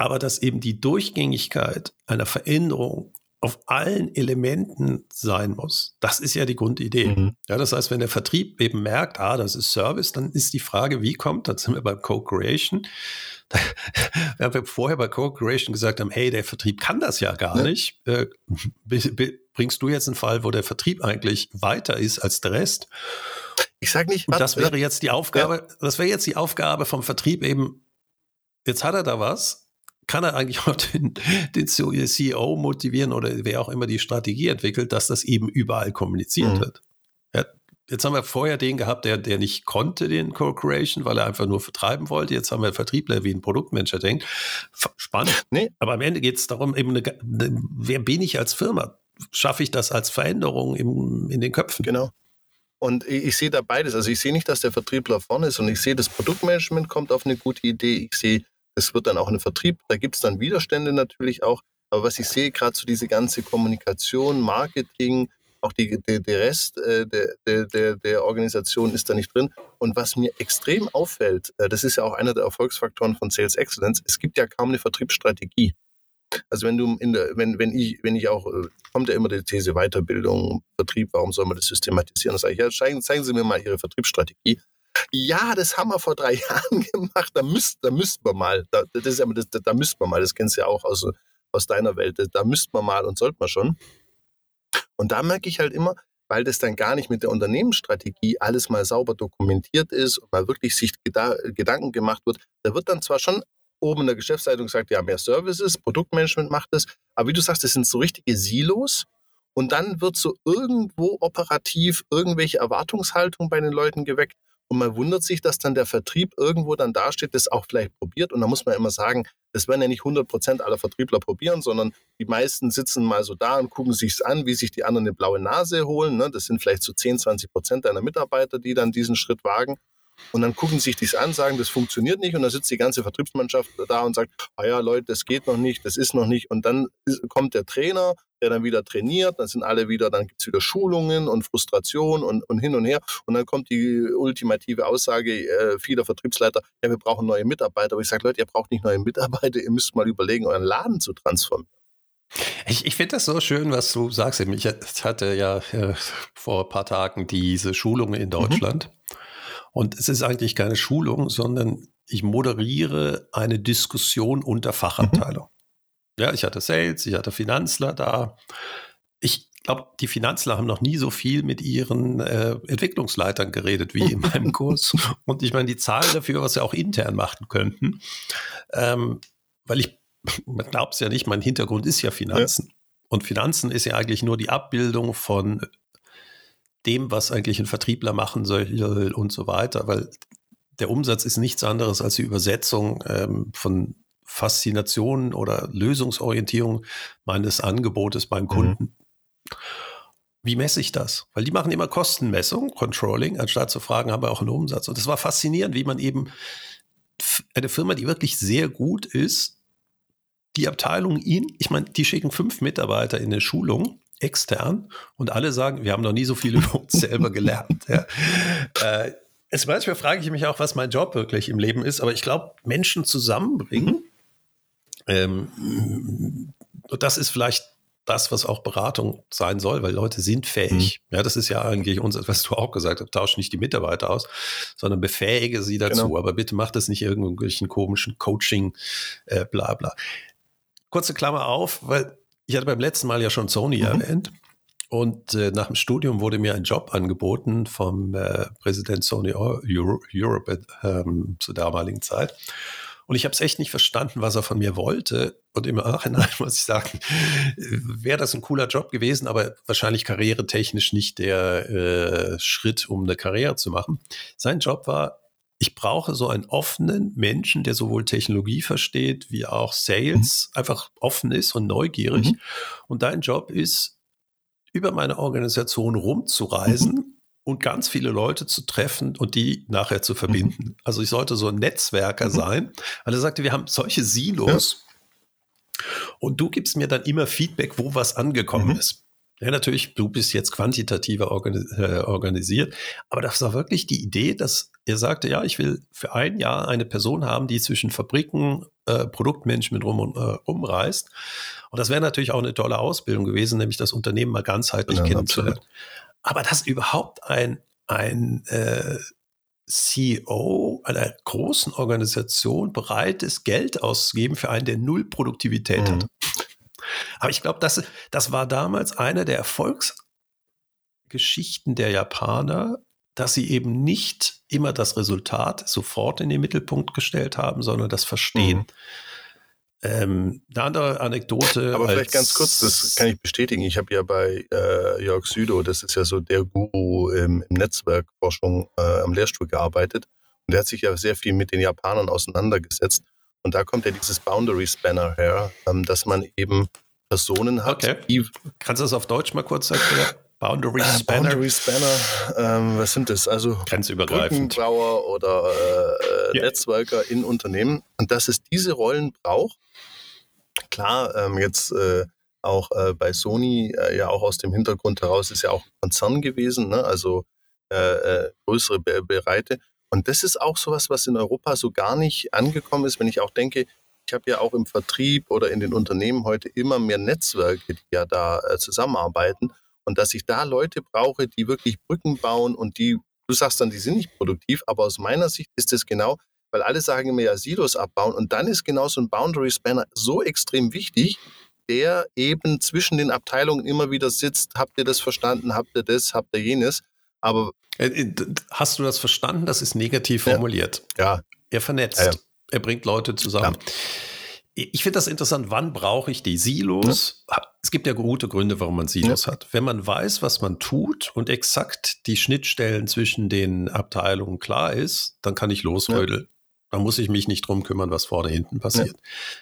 aber dass eben die Durchgängigkeit einer Veränderung auf allen Elementen sein muss. Das ist ja die Grundidee. Mhm. Ja, das heißt, wenn der Vertrieb eben merkt, ah, das ist Service, dann ist die Frage, wie kommt, dann sind wir bei Co-Creation. Wir vorher bei Co-Creation gesagt haben, hey, der Vertrieb kann das ja gar ja. nicht. Äh, bringst du jetzt einen Fall, wo der Vertrieb eigentlich weiter ist als der Rest? Ich sage nicht, was, das wäre jetzt die Aufgabe, ja. das wäre jetzt die Aufgabe vom Vertrieb eben, jetzt hat er da was, kann er eigentlich auch den, den CEO motivieren oder wer auch immer die Strategie entwickelt, dass das eben überall kommuniziert mhm. wird. Ja, jetzt haben wir vorher den gehabt, der, der nicht konnte, den Co-Creation, weil er einfach nur vertreiben wollte. Jetzt haben wir Vertriebler, wie ein Produktmanager denkt. Spannend. Nee. Aber am Ende geht es darum, eben, eine, eine, wer bin ich als Firma? Schaffe ich das als Veränderung im, in den Köpfen? Genau. Und ich, ich, sehe da beides. Also ich sehe nicht, dass der Vertriebler vorne ist und ich sehe, das Produktmanagement kommt auf eine gute Idee. Ich sehe es wird dann auch ein Vertrieb, da gibt es dann Widerstände natürlich auch. Aber was ich sehe, gerade so diese ganze Kommunikation, Marketing, auch die, der, der Rest äh, der, der, der Organisation ist da nicht drin. Und was mir extrem auffällt, äh, das ist ja auch einer der Erfolgsfaktoren von Sales Excellence, es gibt ja kaum eine Vertriebsstrategie. Also wenn du in der, wenn, wenn ich, wenn ich auch, äh, kommt ja immer die These Weiterbildung, Vertrieb, warum soll man das systematisieren? Das sage ich, ja, zeigen, zeigen Sie mir mal Ihre Vertriebsstrategie ja, das haben wir vor drei Jahren gemacht, da, müsst, da müssten wir mal, da, das ist ja, das, da müssten wir mal, das kennst du ja auch aus, aus deiner Welt, da müssten wir mal und sollten wir schon. Und da merke ich halt immer, weil das dann gar nicht mit der Unternehmensstrategie alles mal sauber dokumentiert ist und mal wirklich sich Gedanken gemacht wird, da wird dann zwar schon oben in der Geschäftsleitung sagt, ja, mehr Services, Produktmanagement macht das. Aber wie du sagst, das sind so richtige Silos. Und dann wird so irgendwo operativ irgendwelche Erwartungshaltung bei den Leuten geweckt. Und man wundert sich, dass dann der Vertrieb irgendwo dann dasteht, das auch vielleicht probiert. Und da muss man immer sagen, das werden ja nicht 100 Prozent aller Vertriebler probieren, sondern die meisten sitzen mal so da und gucken sich's an, wie sich die anderen eine blaue Nase holen. Ne? Das sind vielleicht so 10, 20 Prozent deiner Mitarbeiter, die dann diesen Schritt wagen. Und dann gucken sie sich das an, sagen, das funktioniert nicht. Und dann sitzt die ganze Vertriebsmannschaft da und sagt, ah ja, Leute, das geht noch nicht, das ist noch nicht. Und dann kommt der Trainer, der dann wieder trainiert, dann sind alle wieder, dann gibt es wieder Schulungen und Frustration und, und hin und her. Und dann kommt die ultimative Aussage äh, vieler Vertriebsleiter, ja, wir brauchen neue Mitarbeiter. Aber ich sage, Leute, ihr braucht nicht neue Mitarbeiter, ihr müsst mal überlegen, euren Laden zu transformieren. Ich, ich finde das so schön, was du sagst. Ich hatte ja äh, vor ein paar Tagen diese Schulung in mhm. Deutschland. Mhm. Und es ist eigentlich keine Schulung, sondern ich moderiere eine Diskussion unter Fachabteilung. Mhm. Ja, ich hatte Sales, ich hatte Finanzler da. Ich glaube, die Finanzler haben noch nie so viel mit ihren äh, Entwicklungsleitern geredet wie in meinem Kurs. Und ich meine, die Zahlen dafür, was sie auch intern machen könnten, ähm, weil ich, man glaubt es ja nicht, mein Hintergrund ist ja Finanzen. Ja. Und Finanzen ist ja eigentlich nur die Abbildung von dem, was eigentlich ein Vertriebler machen soll und so weiter, weil der Umsatz ist nichts anderes als die Übersetzung ähm, von Faszination oder Lösungsorientierung meines Angebotes beim mhm. Kunden. Mhm. Wie messe ich das? Weil die machen immer Kostenmessung, Controlling, anstatt zu fragen, haben wir auch einen Umsatz. Und es war faszinierend, wie man eben eine Firma, die wirklich sehr gut ist, die Abteilung ihn, ich meine, die schicken fünf Mitarbeiter in eine Schulung extern und alle sagen, wir haben noch nie so viel über uns selber gelernt. Ja. Äh, es manchmal frage ich mich auch, was mein Job wirklich im Leben ist, aber ich glaube, Menschen zusammenbringen, ähm, das ist vielleicht das, was auch Beratung sein soll, weil Leute sind fähig. Mhm. Ja, das ist ja eigentlich uns, was du auch gesagt hast, tausch nicht die Mitarbeiter aus, sondern befähige sie dazu. Genau. Aber bitte mach das nicht irgendwelchen komischen Coaching, äh, bla bla. Kurze Klammer auf, weil ich hatte beim letzten Mal ja schon Sony mhm. erwähnt. Und äh, nach dem Studium wurde mir ein Job angeboten vom äh, Präsident Sony Euro Europe ähm, zur damaligen Zeit. Und ich habe es echt nicht verstanden, was er von mir wollte. Und im Nachhinein muss ich sagen, wäre das ein cooler Job gewesen, aber wahrscheinlich karrieretechnisch nicht der äh, Schritt, um eine Karriere zu machen. Sein Job war, ich brauche so einen offenen Menschen, der sowohl Technologie versteht wie auch Sales, mhm. einfach offen ist und neugierig. Mhm. Und dein Job ist, über meine Organisation rumzureisen mhm. und ganz viele Leute zu treffen und die nachher zu verbinden. Mhm. Also ich sollte so ein Netzwerker mhm. sein, weil er sagte, wir haben solche Silos. Ja. Und du gibst mir dann immer Feedback, wo was angekommen mhm. ist. Ja, natürlich, du bist jetzt quantitativer äh, organisiert, aber das war wirklich die Idee, dass er sagte, ja, ich will für ein Jahr eine Person haben, die zwischen Fabriken, äh, Produktmanagement rum und, äh, rumreist. Und das wäre natürlich auch eine tolle Ausbildung gewesen, nämlich das Unternehmen mal ganzheitlich ja, kennenzulernen. Aber dass überhaupt ein, ein äh, CEO einer großen Organisation bereit ist, Geld auszugeben für einen, der null Produktivität mhm. hat. Aber ich glaube, das, das war damals eine der Erfolgsgeschichten der Japaner, dass sie eben nicht immer das Resultat sofort in den Mittelpunkt gestellt haben, sondern das Verstehen. Mhm. Ähm, eine andere Anekdote. Aber vielleicht ganz kurz, das kann ich bestätigen. Ich habe ja bei äh, Jörg Südo, das ist ja so der Guru im, im Netzwerkforschung äh, am Lehrstuhl gearbeitet. Und der hat sich ja sehr viel mit den Japanern auseinandergesetzt. Und da kommt ja dieses Boundary Spanner her, ähm, dass man eben Personen hat. Okay. Die, Kannst du das auf Deutsch mal kurz erklären? Boundary äh, Spanner. Boundary Spanner, ähm, was sind das? Also Grenzübergreifend. Brückenbauer oder äh, yeah. Netzwerker in Unternehmen. Und dass es diese Rollen braucht, klar, ähm, jetzt äh, auch äh, bei Sony, äh, ja auch aus dem Hintergrund heraus, ist ja auch ein Konzern gewesen, ne? also äh, größere Be Bereite. Und das ist auch sowas, was in Europa so gar nicht angekommen ist, wenn ich auch denke, ich habe ja auch im Vertrieb oder in den Unternehmen heute immer mehr Netzwerke, die ja da äh, zusammenarbeiten. Und dass ich da Leute brauche, die wirklich Brücken bauen und die, du sagst dann, die sind nicht produktiv, aber aus meiner Sicht ist es genau, weil alle sagen immer ja Silos abbauen. Und dann ist genau so ein Boundary Spanner so extrem wichtig, der eben zwischen den Abteilungen immer wieder sitzt. Habt ihr das verstanden? Habt ihr das? Habt ihr jenes? Aber hast du das verstanden? Das ist negativ formuliert. Ja. Er vernetzt. Ja, ja. er bringt Leute zusammen. Ja. Ich finde das interessant, wann brauche ich die Silos? Ja. Es gibt ja gute Gründe, warum man Silos ja. hat. Wenn man weiß, was man tut und exakt die Schnittstellen zwischen den Abteilungen klar ist, dann kann ich losrödeln. Da muss ich mich nicht drum kümmern, was vorne hinten passiert.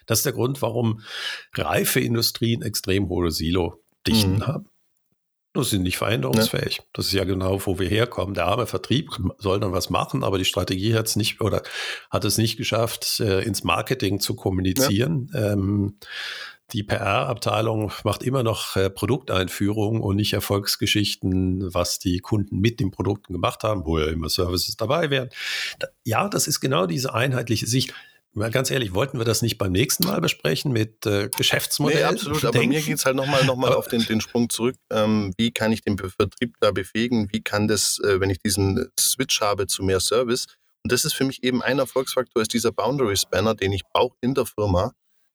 Das ist der Grund, warum reife Industrien extrem hohe Silo-Dichten mhm. haben. Das sind nicht veränderungsfähig. Ja. Das ist ja genau, wo wir herkommen. Der arme Vertrieb soll dann was machen, aber die Strategie hat es nicht oder hat es nicht geschafft, äh, ins Marketing zu kommunizieren. Ja. Ähm, die PR-Abteilung macht immer noch äh, Produkteinführungen und nicht Erfolgsgeschichten, was die Kunden mit den Produkten gemacht haben, wo ja immer Services dabei wären. Da, ja, das ist genau diese einheitliche Sicht. Mal ganz ehrlich, wollten wir das nicht beim nächsten Mal besprechen mit äh, Geschäftsmodellen? Nee, absolut, aber mir geht es halt nochmal noch mal auf den, den Sprung zurück. Ähm, wie kann ich den Vertrieb da befähigen? Wie kann das, äh, wenn ich diesen Switch habe zu mehr Service? Und das ist für mich eben ein Erfolgsfaktor, ist dieser Boundary Spanner, den ich brauche in der Firma,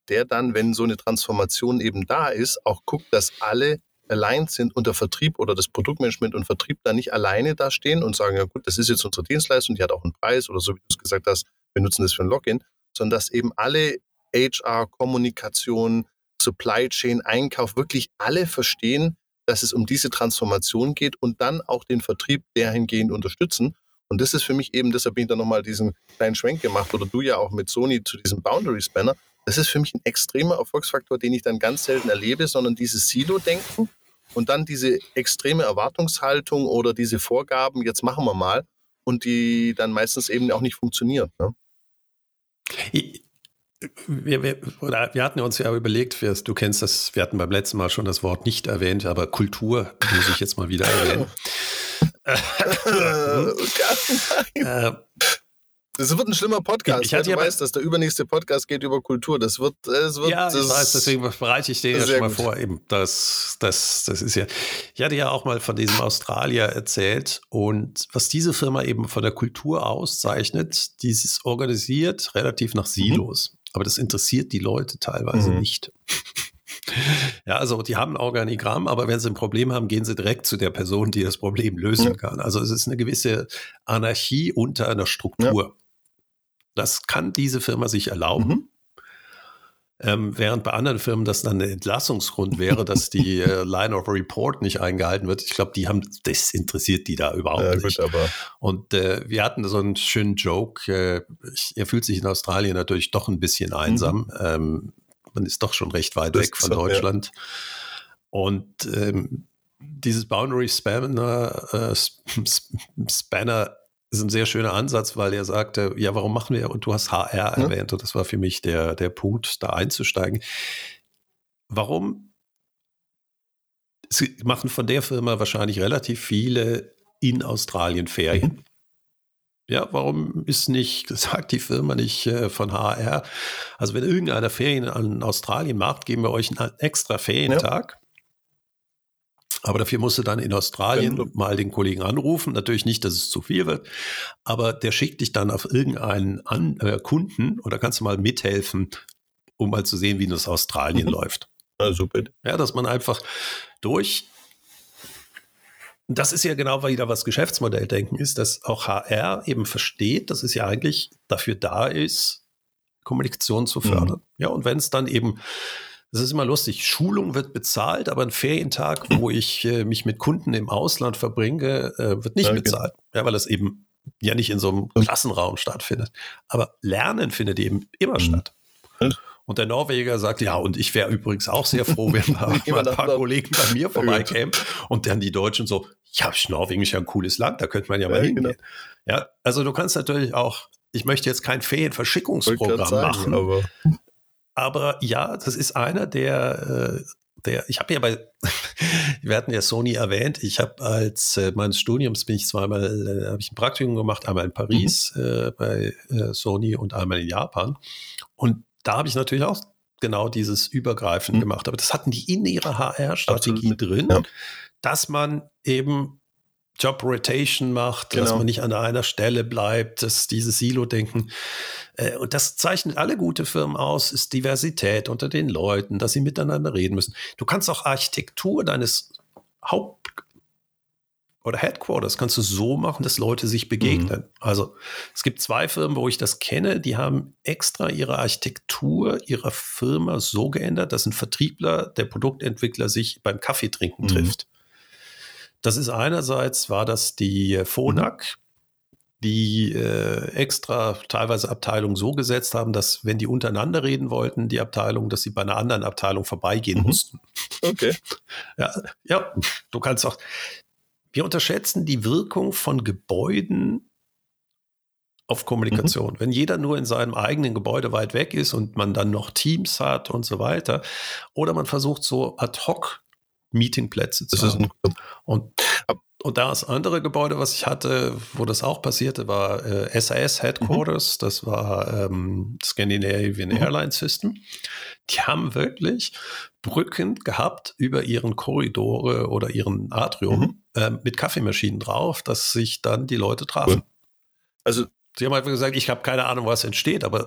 der dann, wenn so eine Transformation eben da ist, auch guckt, dass alle aligned sind und der Vertrieb oder das Produktmanagement und Vertrieb da nicht alleine da stehen und sagen, ja gut, das ist jetzt unsere Dienstleistung, die hat auch einen Preis oder so wie du es gesagt hast, wir nutzen das für ein Login, sondern dass eben alle HR, Kommunikation, Supply Chain, Einkauf, wirklich alle verstehen, dass es um diese Transformation geht und dann auch den Vertrieb dahingehend unterstützen. Und das ist für mich eben, deshalb bin ich da nochmal diesen kleinen Schwenk gemacht oder du ja auch mit Sony zu diesem Boundary Spanner. Das ist für mich ein extremer Erfolgsfaktor, den ich dann ganz selten erlebe, sondern dieses Silo-Denken und dann diese extreme Erwartungshaltung oder diese Vorgaben, jetzt machen wir mal, und die dann meistens eben auch nicht funktioniert. Ne? Wir, wir, wir, hatten uns ja überlegt, du kennst das, wir hatten beim letzten Mal schon das Wort nicht erwähnt, aber Kultur muss ich jetzt mal wieder erwähnen. äh, das wird ein schlimmer Podcast. Ich, hatte du weißt, dass der übernächste Podcast geht über Kultur. Das wird, es wird. Ja, ich weiß, deswegen bereite ich den ja schon mal gut. vor. Eben, das, das, das ist ja. Ich hatte ja auch mal von diesem Australier erzählt und was diese Firma eben von der Kultur auszeichnet, dieses organisiert relativ nach Silos. Mhm. Aber das interessiert die Leute teilweise mhm. nicht. Ja, also die haben ein Organigramm, aber wenn sie ein Problem haben, gehen sie direkt zu der Person, die das Problem lösen ja. kann. Also es ist eine gewisse Anarchie unter einer Struktur. Ja. Das kann diese Firma sich erlauben. Mhm. Ähm, während bei anderen Firmen das dann ein Entlassungsgrund wäre, dass die äh, Line of Report nicht eingehalten wird. Ich glaube, die haben, das interessiert die da überhaupt ja, nicht. Gut, und äh, wir hatten so einen schönen Joke. Äh, ich, er fühlt sich in Australien natürlich doch ein bisschen mhm. einsam. Mhm. Ähm, man ist doch schon recht weit das weg von Deutschland. Ja. Und ähm, dieses Boundary Spanner, äh, Spanner ist ein sehr schöner Ansatz, weil er sagte, ja, warum machen wir, und du hast HR ja. erwähnt, und das war für mich der, der Punkt, da einzusteigen. Warum Sie machen von der Firma wahrscheinlich relativ viele in Australien Ferien. Mhm. Ja, warum ist nicht, sagt die Firma nicht äh, von HR, also wenn irgendeiner Ferien an Australien macht, geben wir euch einen extra Ferientag. Ja. Aber dafür musst du dann in Australien genau. mal den Kollegen anrufen. Natürlich nicht, dass es zu viel wird, aber der schickt dich dann auf irgendeinen An äh, Kunden oder kannst du mal mithelfen, um mal zu sehen, wie das Australien mhm. läuft. Ja, super. Ja, dass man einfach durch das ist ja genau wieder was Geschäftsmodelldenken ist, dass auch HR eben versteht, dass es ja eigentlich dafür da ist, Kommunikation zu fördern. Mhm. Ja, und wenn es dann eben das ist immer lustig. Schulung wird bezahlt, aber ein Ferientag, wo ich äh, mich mit Kunden im Ausland verbringe, äh, wird nicht ja, bezahlt. Ja, weil das eben ja nicht in so einem Klassenraum stattfindet. Aber Lernen findet eben immer mhm. statt. Und der Norweger sagt, ja, und ich wäre übrigens auch sehr froh, wenn mal ein paar Kollegen bei mir vorbeikämen. Und dann die Deutschen so, ja, Norwegen ist ja ein cooles Land, da könnte man ja, ja mal hingehen. Genau. Ja, also du kannst natürlich auch, ich möchte jetzt kein Ferienverschickungsprogramm machen, aber aber ja, das ist einer der, äh, der ich habe ja bei, wir hatten ja Sony erwähnt, ich habe als äh, meines Studiums bin ich zweimal, äh, habe ich ein Praktikum gemacht, einmal in Paris mhm. äh, bei äh, Sony und einmal in Japan. Und da habe ich natürlich auch genau dieses Übergreifen mhm. gemacht. Aber das hatten die in ihrer HR-Strategie drin, ja. dass man eben Job Rotation macht, genau. dass man nicht an einer Stelle bleibt, dass dieses Silo-Denken. Äh, und das zeichnet alle gute Firmen aus, ist Diversität unter den Leuten, dass sie miteinander reden müssen. Du kannst auch Architektur deines Haupt oder Headquarters kannst du so machen, dass Leute sich begegnen. Mhm. Also es gibt zwei Firmen, wo ich das kenne, die haben extra ihre Architektur ihrer Firma so geändert, dass ein Vertriebler, der Produktentwickler sich beim Kaffeetrinken mhm. trifft. Das ist einerseits war das die Phonak, die äh, extra teilweise Abteilungen so gesetzt haben, dass wenn die untereinander reden wollten, die Abteilung, dass sie bei einer anderen Abteilung vorbeigehen mhm. mussten. Okay. Ja, ja, du kannst auch. Wir unterschätzen die Wirkung von Gebäuden auf Kommunikation. Mhm. Wenn jeder nur in seinem eigenen Gebäude weit weg ist und man dann noch Teams hat und so weiter, oder man versucht so ad hoc Meetingplätze zu das haben. Und und das andere Gebäude, was ich hatte, wo das auch passierte, war äh, SAS Headquarters. Mhm. Das war ähm, Scandinavian mhm. Airline System. Die haben wirklich Brücken gehabt über ihren Korridore oder ihren Atrium mhm. äh, mit Kaffeemaschinen drauf, dass sich dann die Leute trafen. Also Sie haben einfach gesagt, ich habe keine Ahnung, was entsteht, aber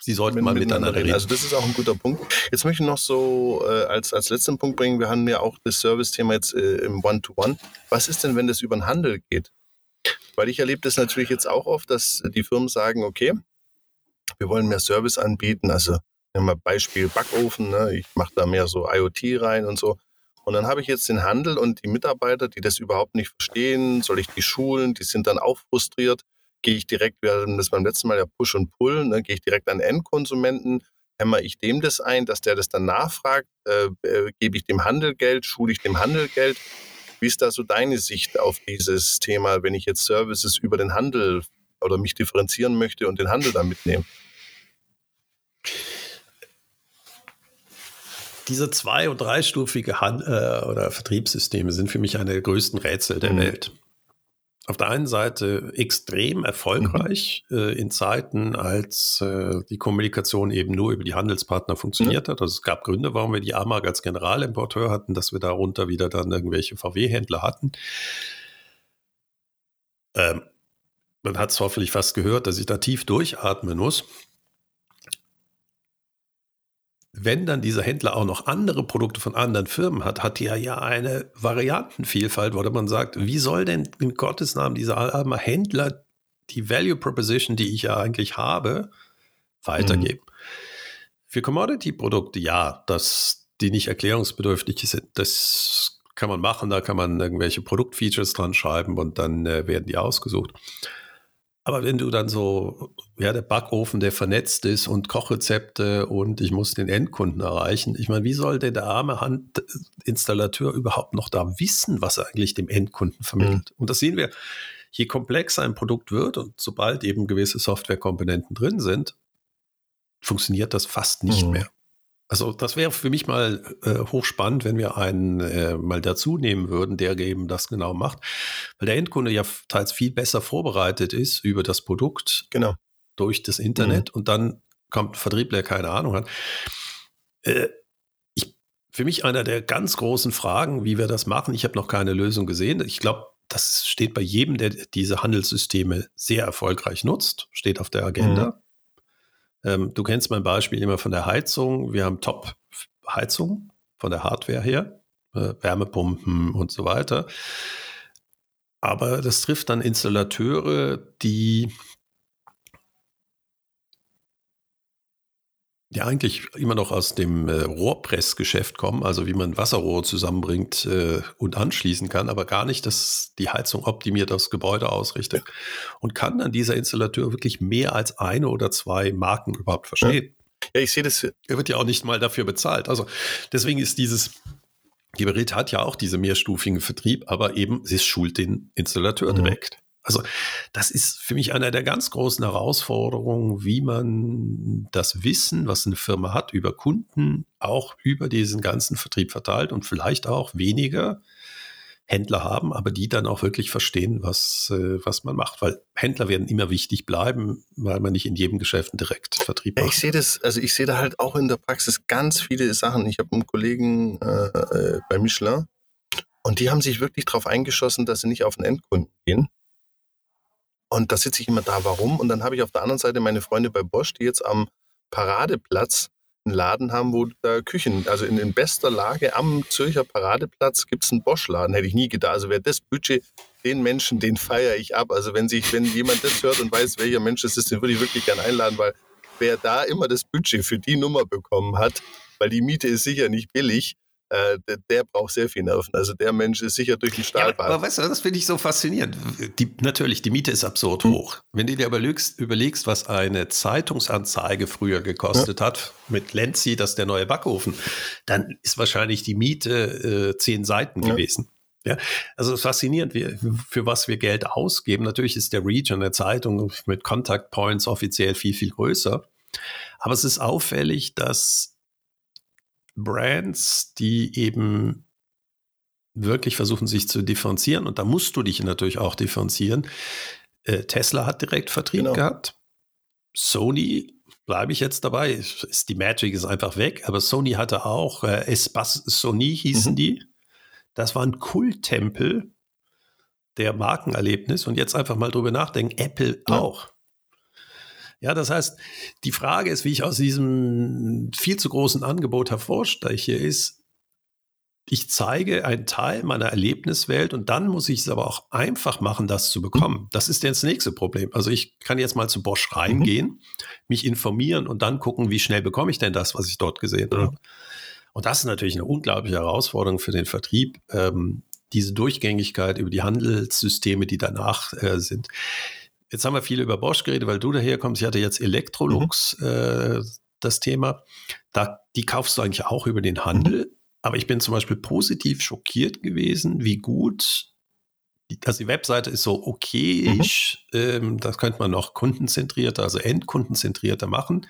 Sie sollten mal miteinander reden. Also das ist auch ein guter Punkt. Jetzt möchte ich noch so äh, als, als letzten Punkt bringen, wir haben ja auch das Service-Thema jetzt äh, im One-to-One. -One. Was ist denn, wenn das über den Handel geht? Weil ich erlebe das natürlich jetzt auch oft, dass die Firmen sagen, okay, wir wollen mehr Service anbieten. Also nehmen wir Beispiel Backofen, ne? ich mache da mehr so IoT rein und so. Und dann habe ich jetzt den Handel und die Mitarbeiter, die das überhaupt nicht verstehen, soll ich die schulen, die sind dann auch frustriert gehe ich direkt, das beim letzten Mal ja Push und Pull, ne, gehe ich direkt an Endkonsumenten, hämmer ich dem das ein, dass der das dann nachfragt, äh, äh, gebe ich dem Handel Geld, schule ich dem Handel Geld. Wie ist da so deine Sicht auf dieses Thema, wenn ich jetzt Services über den Handel oder mich differenzieren möchte und den Handel dann mitnehme? Diese zwei- und dreistufige Hand äh, oder Vertriebssysteme sind für mich eine der größten Rätsel der mhm. Welt auf der einen Seite extrem erfolgreich mhm. äh, in Zeiten, als äh, die Kommunikation eben nur über die Handelspartner funktioniert mhm. hat. Also es gab Gründe, warum wir die AMAG als Generalimporteur hatten, dass wir darunter wieder dann irgendwelche VW-Händler hatten. Ähm, man hat es hoffentlich fast gehört, dass ich da tief durchatmen muss wenn dann dieser Händler auch noch andere Produkte von anderen Firmen hat, hat er ja eine Variantenvielfalt, wo man sagt, wie soll denn in Gottes Namen dieser arme Händler die Value Proposition, die ich ja eigentlich habe, weitergeben? Mhm. Für Commodity-Produkte ja, dass die nicht erklärungsbedürftig sind, das kann man machen, da kann man irgendwelche Produktfeatures dran schreiben und dann äh, werden die ausgesucht. Aber wenn du dann so, ja, der Backofen, der vernetzt ist und Kochrezepte und ich muss den Endkunden erreichen, ich meine, wie soll denn der arme Handinstallateur überhaupt noch da wissen, was er eigentlich dem Endkunden vermittelt? Mhm. Und das sehen wir, je komplexer ein Produkt wird und sobald eben gewisse Softwarekomponenten drin sind, funktioniert das fast nicht mhm. mehr. Also das wäre für mich mal äh, hochspannend, wenn wir einen äh, mal dazu nehmen würden, der eben das genau macht, weil der Endkunde ja teils viel besser vorbereitet ist über das Produkt genau. durch das Internet mhm. und dann kommt ein Vertriebler, der keine Ahnung hat. Äh, ich, für mich einer der ganz großen Fragen, wie wir das machen. Ich habe noch keine Lösung gesehen. Ich glaube, das steht bei jedem, der diese Handelssysteme sehr erfolgreich nutzt, steht auf der Agenda. Mhm. Ähm, du kennst mein Beispiel immer von der Heizung. Wir haben Top-Heizung von der Hardware her, äh, Wärmepumpen und so weiter. Aber das trifft dann Installateure, die die eigentlich immer noch aus dem äh, Rohrpressgeschäft kommen, also wie man Wasserrohre zusammenbringt äh, und anschließen kann, aber gar nicht, dass die Heizung optimiert aufs Gebäude ausrichtet. Und kann dann dieser Installateur wirklich mehr als eine oder zwei Marken überhaupt verstehen? Ja, ich sehe das. Er wird ja auch nicht mal dafür bezahlt. Also deswegen ist dieses Geberit hat ja auch diese mehrstufigen Vertrieb, aber eben, es schult den Installateur mhm. direkt. Also das ist für mich einer der ganz großen Herausforderungen, wie man das Wissen, was eine Firma hat, über Kunden auch über diesen ganzen Vertrieb verteilt und vielleicht auch weniger Händler haben, aber die dann auch wirklich verstehen, was, äh, was man macht. Weil Händler werden immer wichtig bleiben, weil man nicht in jedem Geschäft einen Direktvertrieb macht. Ich sehe das, also ich sehe da halt auch in der Praxis ganz viele Sachen. Ich habe einen Kollegen äh, äh bei Michelin und die haben sich wirklich darauf eingeschossen, dass sie nicht auf den Endkunden gehen, und da sitze ich immer da, warum? Und dann habe ich auf der anderen Seite meine Freunde bei Bosch, die jetzt am Paradeplatz einen Laden haben, wo da Küchen, also in, in bester Lage am Zürcher Paradeplatz gibt es einen Bosch-Laden. Hätte ich nie gedacht. Also wer das Budget, den Menschen, den feiere ich ab. Also wenn sich, wenn jemand das hört und weiß, welcher Mensch es ist, den würde ich wirklich gerne einladen, weil wer da immer das Budget für die Nummer bekommen hat, weil die Miete ist sicher nicht billig, äh, der, der, braucht sehr viel Nerven. Also der Mensch ist sicher durch den Stahlbad. Ja, aber weißt du, das finde ich so faszinierend. Die, natürlich, die Miete ist absurd hm. hoch. Wenn du dir überlegst, überlegst, was eine Zeitungsanzeige früher gekostet ja. hat, mit Lenzi, das ist der neue Backofen, dann ist wahrscheinlich die Miete äh, zehn Seiten ja. gewesen. Ja, also es ist faszinierend, wie, für was wir Geld ausgeben. Natürlich ist der Reach an der Zeitung mit Contact Points offiziell viel, viel größer. Aber es ist auffällig, dass Brands, die eben wirklich versuchen, sich zu differenzieren. Und da musst du dich natürlich auch differenzieren. Äh, Tesla hat direkt Vertrieb genau. gehabt. Sony, bleibe ich jetzt dabei, ist, die Magic ist einfach weg, aber Sony hatte auch, äh, Espas Sony hießen mhm. die. Das war ein Kulttempel der Markenerlebnis. Und jetzt einfach mal drüber nachdenken, Apple ja. auch. Ja, das heißt, die Frage ist, wie ich aus diesem viel zu großen Angebot hervorsteche, ist, ich zeige einen Teil meiner Erlebniswelt und dann muss ich es aber auch einfach machen, das zu bekommen. Das ist jetzt das nächste Problem. Also ich kann jetzt mal zu Bosch reingehen, mhm. mich informieren und dann gucken, wie schnell bekomme ich denn das, was ich dort gesehen mhm. habe. Und das ist natürlich eine unglaubliche Herausforderung für den Vertrieb, ähm, diese Durchgängigkeit über die Handelssysteme, die danach äh, sind. Jetzt haben wir viel über Bosch geredet, weil du daherkommst. Ich hatte jetzt Electrolux mhm. äh, das Thema. Da, die kaufst du eigentlich auch über den Handel. Mhm. Aber ich bin zum Beispiel positiv schockiert gewesen, wie gut also die Webseite ist so okay, mhm. ähm, das könnte man noch kundenzentrierter, also endkundenzentrierter machen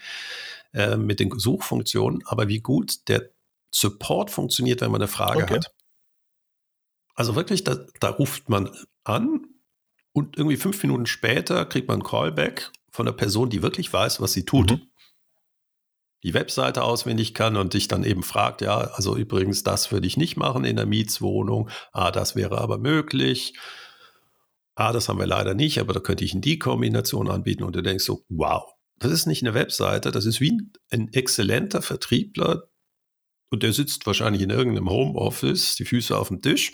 äh, mit den Suchfunktionen, aber wie gut der Support funktioniert, wenn man eine Frage okay. hat. Also wirklich, da, da ruft man an und irgendwie fünf Minuten später kriegt man ein Callback von der Person, die wirklich weiß, was sie tut. Mhm. Die Webseite auswendig kann und dich dann eben fragt, ja, also übrigens, das würde ich nicht machen in der Mietswohnung. Ah, das wäre aber möglich. Ah, das haben wir leider nicht, aber da könnte ich in die Kombination anbieten und du denkst so, wow, das ist nicht eine Webseite, das ist wie ein exzellenter Vertriebler, und der sitzt wahrscheinlich in irgendeinem Homeoffice, die Füße auf dem Tisch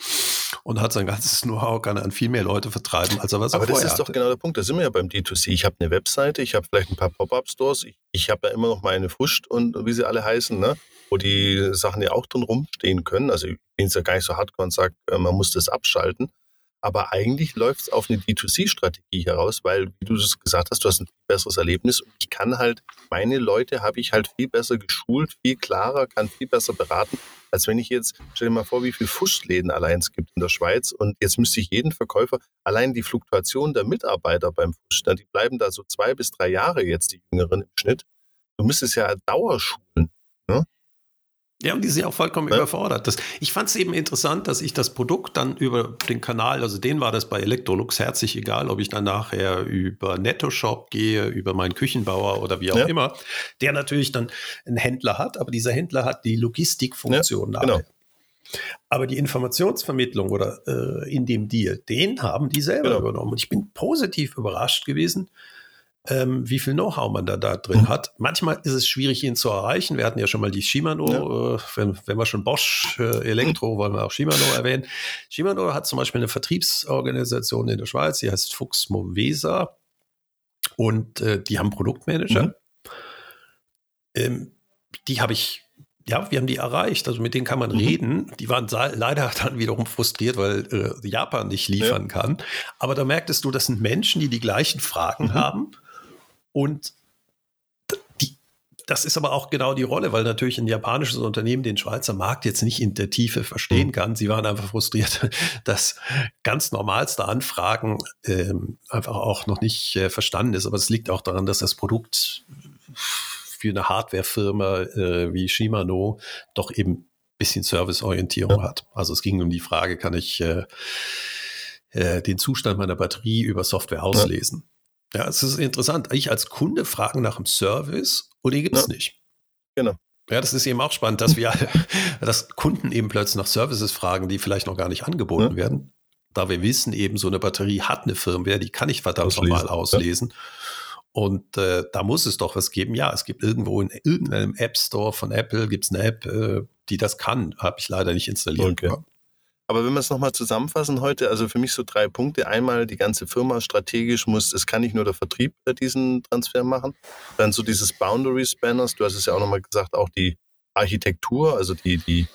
und hat sein ganzes Know-how, kann an viel mehr Leute vertreiben, als er was Aber er das ist doch genau der Punkt. Da sind wir ja beim D2C. Ich habe eine Webseite, ich habe vielleicht ein paar Pop-Up-Stores, ich, ich habe ja immer noch meine Frust und wie sie alle heißen, ne? wo die Sachen ja auch drin rumstehen können. Also ich bin jetzt ja gar nicht so hardcore und sage, äh, man muss das abschalten. Aber eigentlich läuft es auf eine D2C-Strategie heraus, weil, wie du es gesagt hast, du hast ein besseres Erlebnis und ich kann halt, meine Leute habe ich halt viel besser geschult, viel klarer, kann viel besser beraten, als wenn ich jetzt, stell dir mal vor, wie viele Fuschläden allein es gibt in der Schweiz und jetzt müsste ich jeden Verkäufer, allein die Fluktuation der Mitarbeiter beim Fusch, die bleiben da so zwei bis drei Jahre jetzt, die Jüngeren im Schnitt. Du müsstest ja Dauerschulen. Ne? Ja, und die sind auch vollkommen ja. überfordert. Das, ich fand es eben interessant, dass ich das Produkt dann über den Kanal, also den war das bei Electrolux herzlich egal, ob ich dann nachher über Netto-Shop gehe, über meinen Küchenbauer oder wie auch ja. immer, der natürlich dann einen Händler hat, aber dieser Händler hat die Logistikfunktion ja, genau. Aber die Informationsvermittlung oder äh, in dem Deal, den haben die selber genau. übernommen. Und ich bin positiv überrascht gewesen, ähm, wie viel Know-how man da, da drin mhm. hat. Manchmal ist es schwierig, ihn zu erreichen. Wir hatten ja schon mal die Shimano, ja. äh, wenn, wenn wir schon Bosch äh, Elektro, mhm. wollen wir auch Shimano erwähnen. Shimano hat zum Beispiel eine Vertriebsorganisation in der Schweiz, die heißt Fuchs Movesa und äh, die haben Produktmanager. Mhm. Ähm, die habe ich ja, wir haben die erreicht. Also mit denen kann man mhm. reden. Die waren leider dann wiederum frustriert, weil äh, Japan nicht liefern ja. kann. Aber da merktest du, das sind Menschen, die die gleichen Fragen mhm. haben und die, das ist aber auch genau die Rolle, weil natürlich ein japanisches Unternehmen den Schweizer Markt jetzt nicht in der Tiefe verstehen mhm. kann. Sie waren einfach frustriert, dass ganz normalste Anfragen ähm, einfach auch noch nicht äh, verstanden ist. Aber es liegt auch daran, dass das Produkt für eine Hardwarefirma äh, wie Shimano doch eben ein bisschen Serviceorientierung ja. hat. Also es ging um die Frage, kann ich äh, äh, den Zustand meiner Batterie über Software auslesen? Ja, es ist interessant. Ich als Kunde frage nach dem Service und den gibt es ja. nicht. Genau. Ja, das ist eben auch spannend, dass wir, dass Kunden eben plötzlich nach Services fragen, die vielleicht noch gar nicht angeboten ja. werden. Da wir wissen eben, so eine Batterie hat eine Firmware, die kann ich verdammt nochmal auslesen. Ja. Und äh, da muss es doch was geben. Ja, es gibt irgendwo in irgendeinem App Store von Apple gibt es eine App, äh, die das kann. Habe ich leider nicht installiert. Okay. Aber wenn wir es nochmal zusammenfassen heute, also für mich so drei Punkte. Einmal die ganze Firma strategisch muss, es kann nicht nur der Vertrieb diesen Transfer machen. Dann so dieses Boundary Spanners, du hast es ja auch nochmal gesagt, auch die Architektur, also die, die,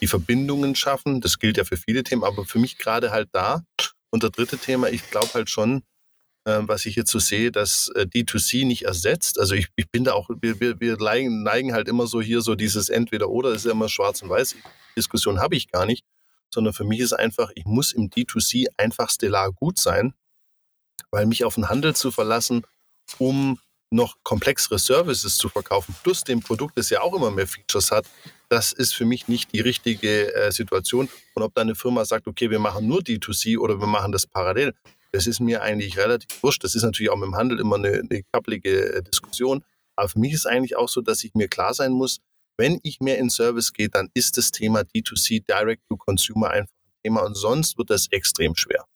die Verbindungen schaffen. Das gilt ja für viele Themen, aber für mich gerade halt da. Und der dritte Thema, ich glaube halt schon, äh, was ich jetzt so sehe, dass äh, D2C nicht ersetzt. Also ich, ich bin da auch, wir, wir, wir neigen, halt immer so hier so dieses Entweder-Oder, ist ja immer schwarz und weiß. Diskussion habe ich gar nicht sondern für mich ist einfach, ich muss im D2C einfach stellar gut sein, weil mich auf den Handel zu verlassen, um noch komplexere Services zu verkaufen, plus dem Produkt, das ja auch immer mehr Features hat, das ist für mich nicht die richtige äh, Situation. Und ob da eine Firma sagt, okay, wir machen nur D2C oder wir machen das parallel, das ist mir eigentlich relativ wurscht. Das ist natürlich auch mit dem Handel immer eine, eine kappelige äh, Diskussion. Aber für mich ist eigentlich auch so, dass ich mir klar sein muss, wenn ich mehr in Service gehe, dann ist das Thema D2C, Direct to Consumer, einfach ein Thema und sonst wird das extrem schwer.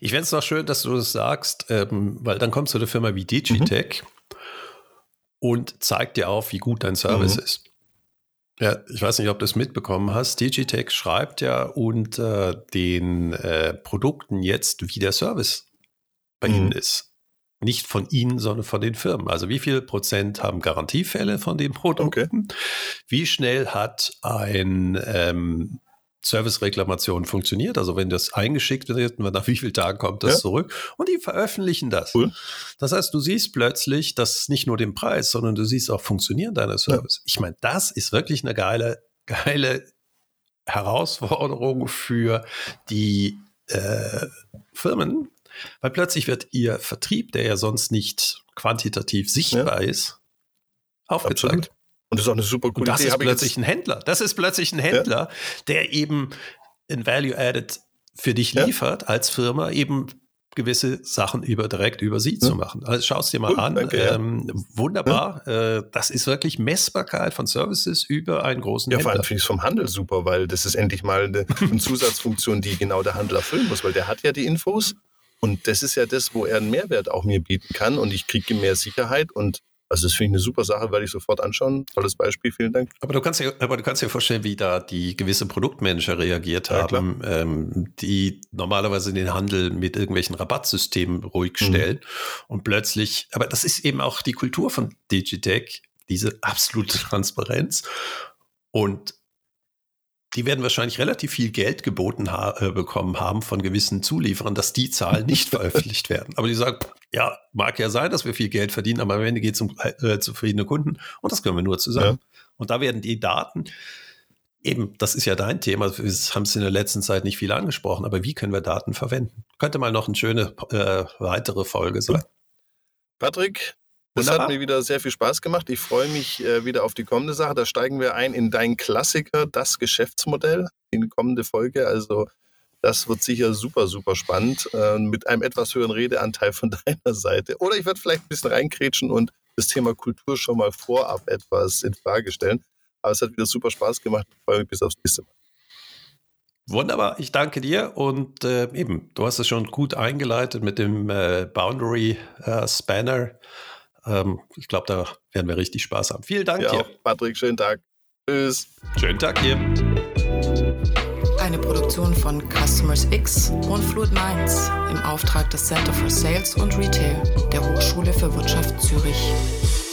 Ich fände es noch schön, dass du das sagst, ähm, weil dann kommst du eine Firma wie Digitech mhm. und zeigt dir auf, wie gut dein Service mhm. ist. Ja, ich weiß nicht, ob du es mitbekommen hast. Digitech schreibt ja unter den äh, Produkten jetzt, wie der Service bei mhm. ihnen ist nicht von Ihnen, sondern von den Firmen. Also wie viel Prozent haben Garantiefälle von den Produkten? Okay. Wie schnell hat ein ähm, Service-Reklamation funktioniert? Also wenn das eingeschickt wird, nach wie vielen Tagen kommt das ja. zurück? Und die veröffentlichen das. Cool. Das heißt, du siehst plötzlich, dass nicht nur den Preis, sondern du siehst auch funktionieren deiner Service. Ja. Ich meine, das ist wirklich eine geile, geile Herausforderung für die äh, Firmen, weil plötzlich wird ihr Vertrieb, der ja sonst nicht quantitativ sichtbar ja. ist, aufgezeigt. Absolut. Und das ist auch eine super Und das Idee. ist plötzlich ein Händler. Das ist plötzlich ein Händler, ja. der eben ein Value Added für dich liefert ja. als Firma, eben gewisse Sachen über direkt über sie zu machen. Also schau es dir mal cool, an. Danke, ähm. Wunderbar. Äh, das ist wirklich Messbarkeit von Services über einen großen Ja, Händler. vor allem finde ich es vom Handel super, weil das ist endlich mal eine, eine Zusatzfunktion, die genau der Handel erfüllen muss, weil der hat ja die Infos und das ist ja das, wo er einen Mehrwert auch mir bieten kann und ich kriege mehr Sicherheit und also das finde ich eine super Sache, werde ich sofort anschauen. Tolles Beispiel, vielen Dank. Aber du kannst dir, aber du kannst dir vorstellen, wie da die gewisse Produktmanager reagiert ja, haben, ähm, die normalerweise den Handel mit irgendwelchen Rabattsystemen ruhig stellen mhm. und plötzlich, aber das ist eben auch die Kultur von Digitech, diese absolute Transparenz und die werden wahrscheinlich relativ viel Geld geboten ha äh, bekommen haben von gewissen Zulieferern, dass die Zahlen nicht veröffentlicht werden. Aber die sagen, ja, mag ja sein, dass wir viel Geld verdienen, aber am Ende geht es um äh, zufriedene Kunden und das können wir nur zusammen. Ja. Und da werden die Daten, eben, das ist ja dein Thema, wir haben es in der letzten Zeit nicht viel angesprochen, aber wie können wir Daten verwenden? Könnte mal noch eine schöne äh, weitere Folge sein. Patrick, das Wunderbar. hat mir wieder sehr viel Spaß gemacht. Ich freue mich äh, wieder auf die kommende Sache. Da steigen wir ein in dein Klassiker, das Geschäftsmodell, in die kommende Folge. Also das wird sicher super, super spannend äh, mit einem etwas höheren Redeanteil von deiner Seite. Oder ich werde vielleicht ein bisschen reinkrätschen und das Thema Kultur schon mal vorab etwas in Frage stellen. Aber es hat wieder super Spaß gemacht. Ich freue mich bis aufs nächste Mal. Wunderbar, ich danke dir und äh, eben, du hast es schon gut eingeleitet mit dem äh, Boundary äh, Spanner. Ähm, ich glaube, da werden wir richtig Spaß haben. Vielen Dank ja, dir. Patrick, schönen Tag. Tschüss. Schönen Tag hier. Eine Produktion von Customers X und Fluid Minds im Auftrag des Center for Sales und Retail der Hochschule für Wirtschaft Zürich.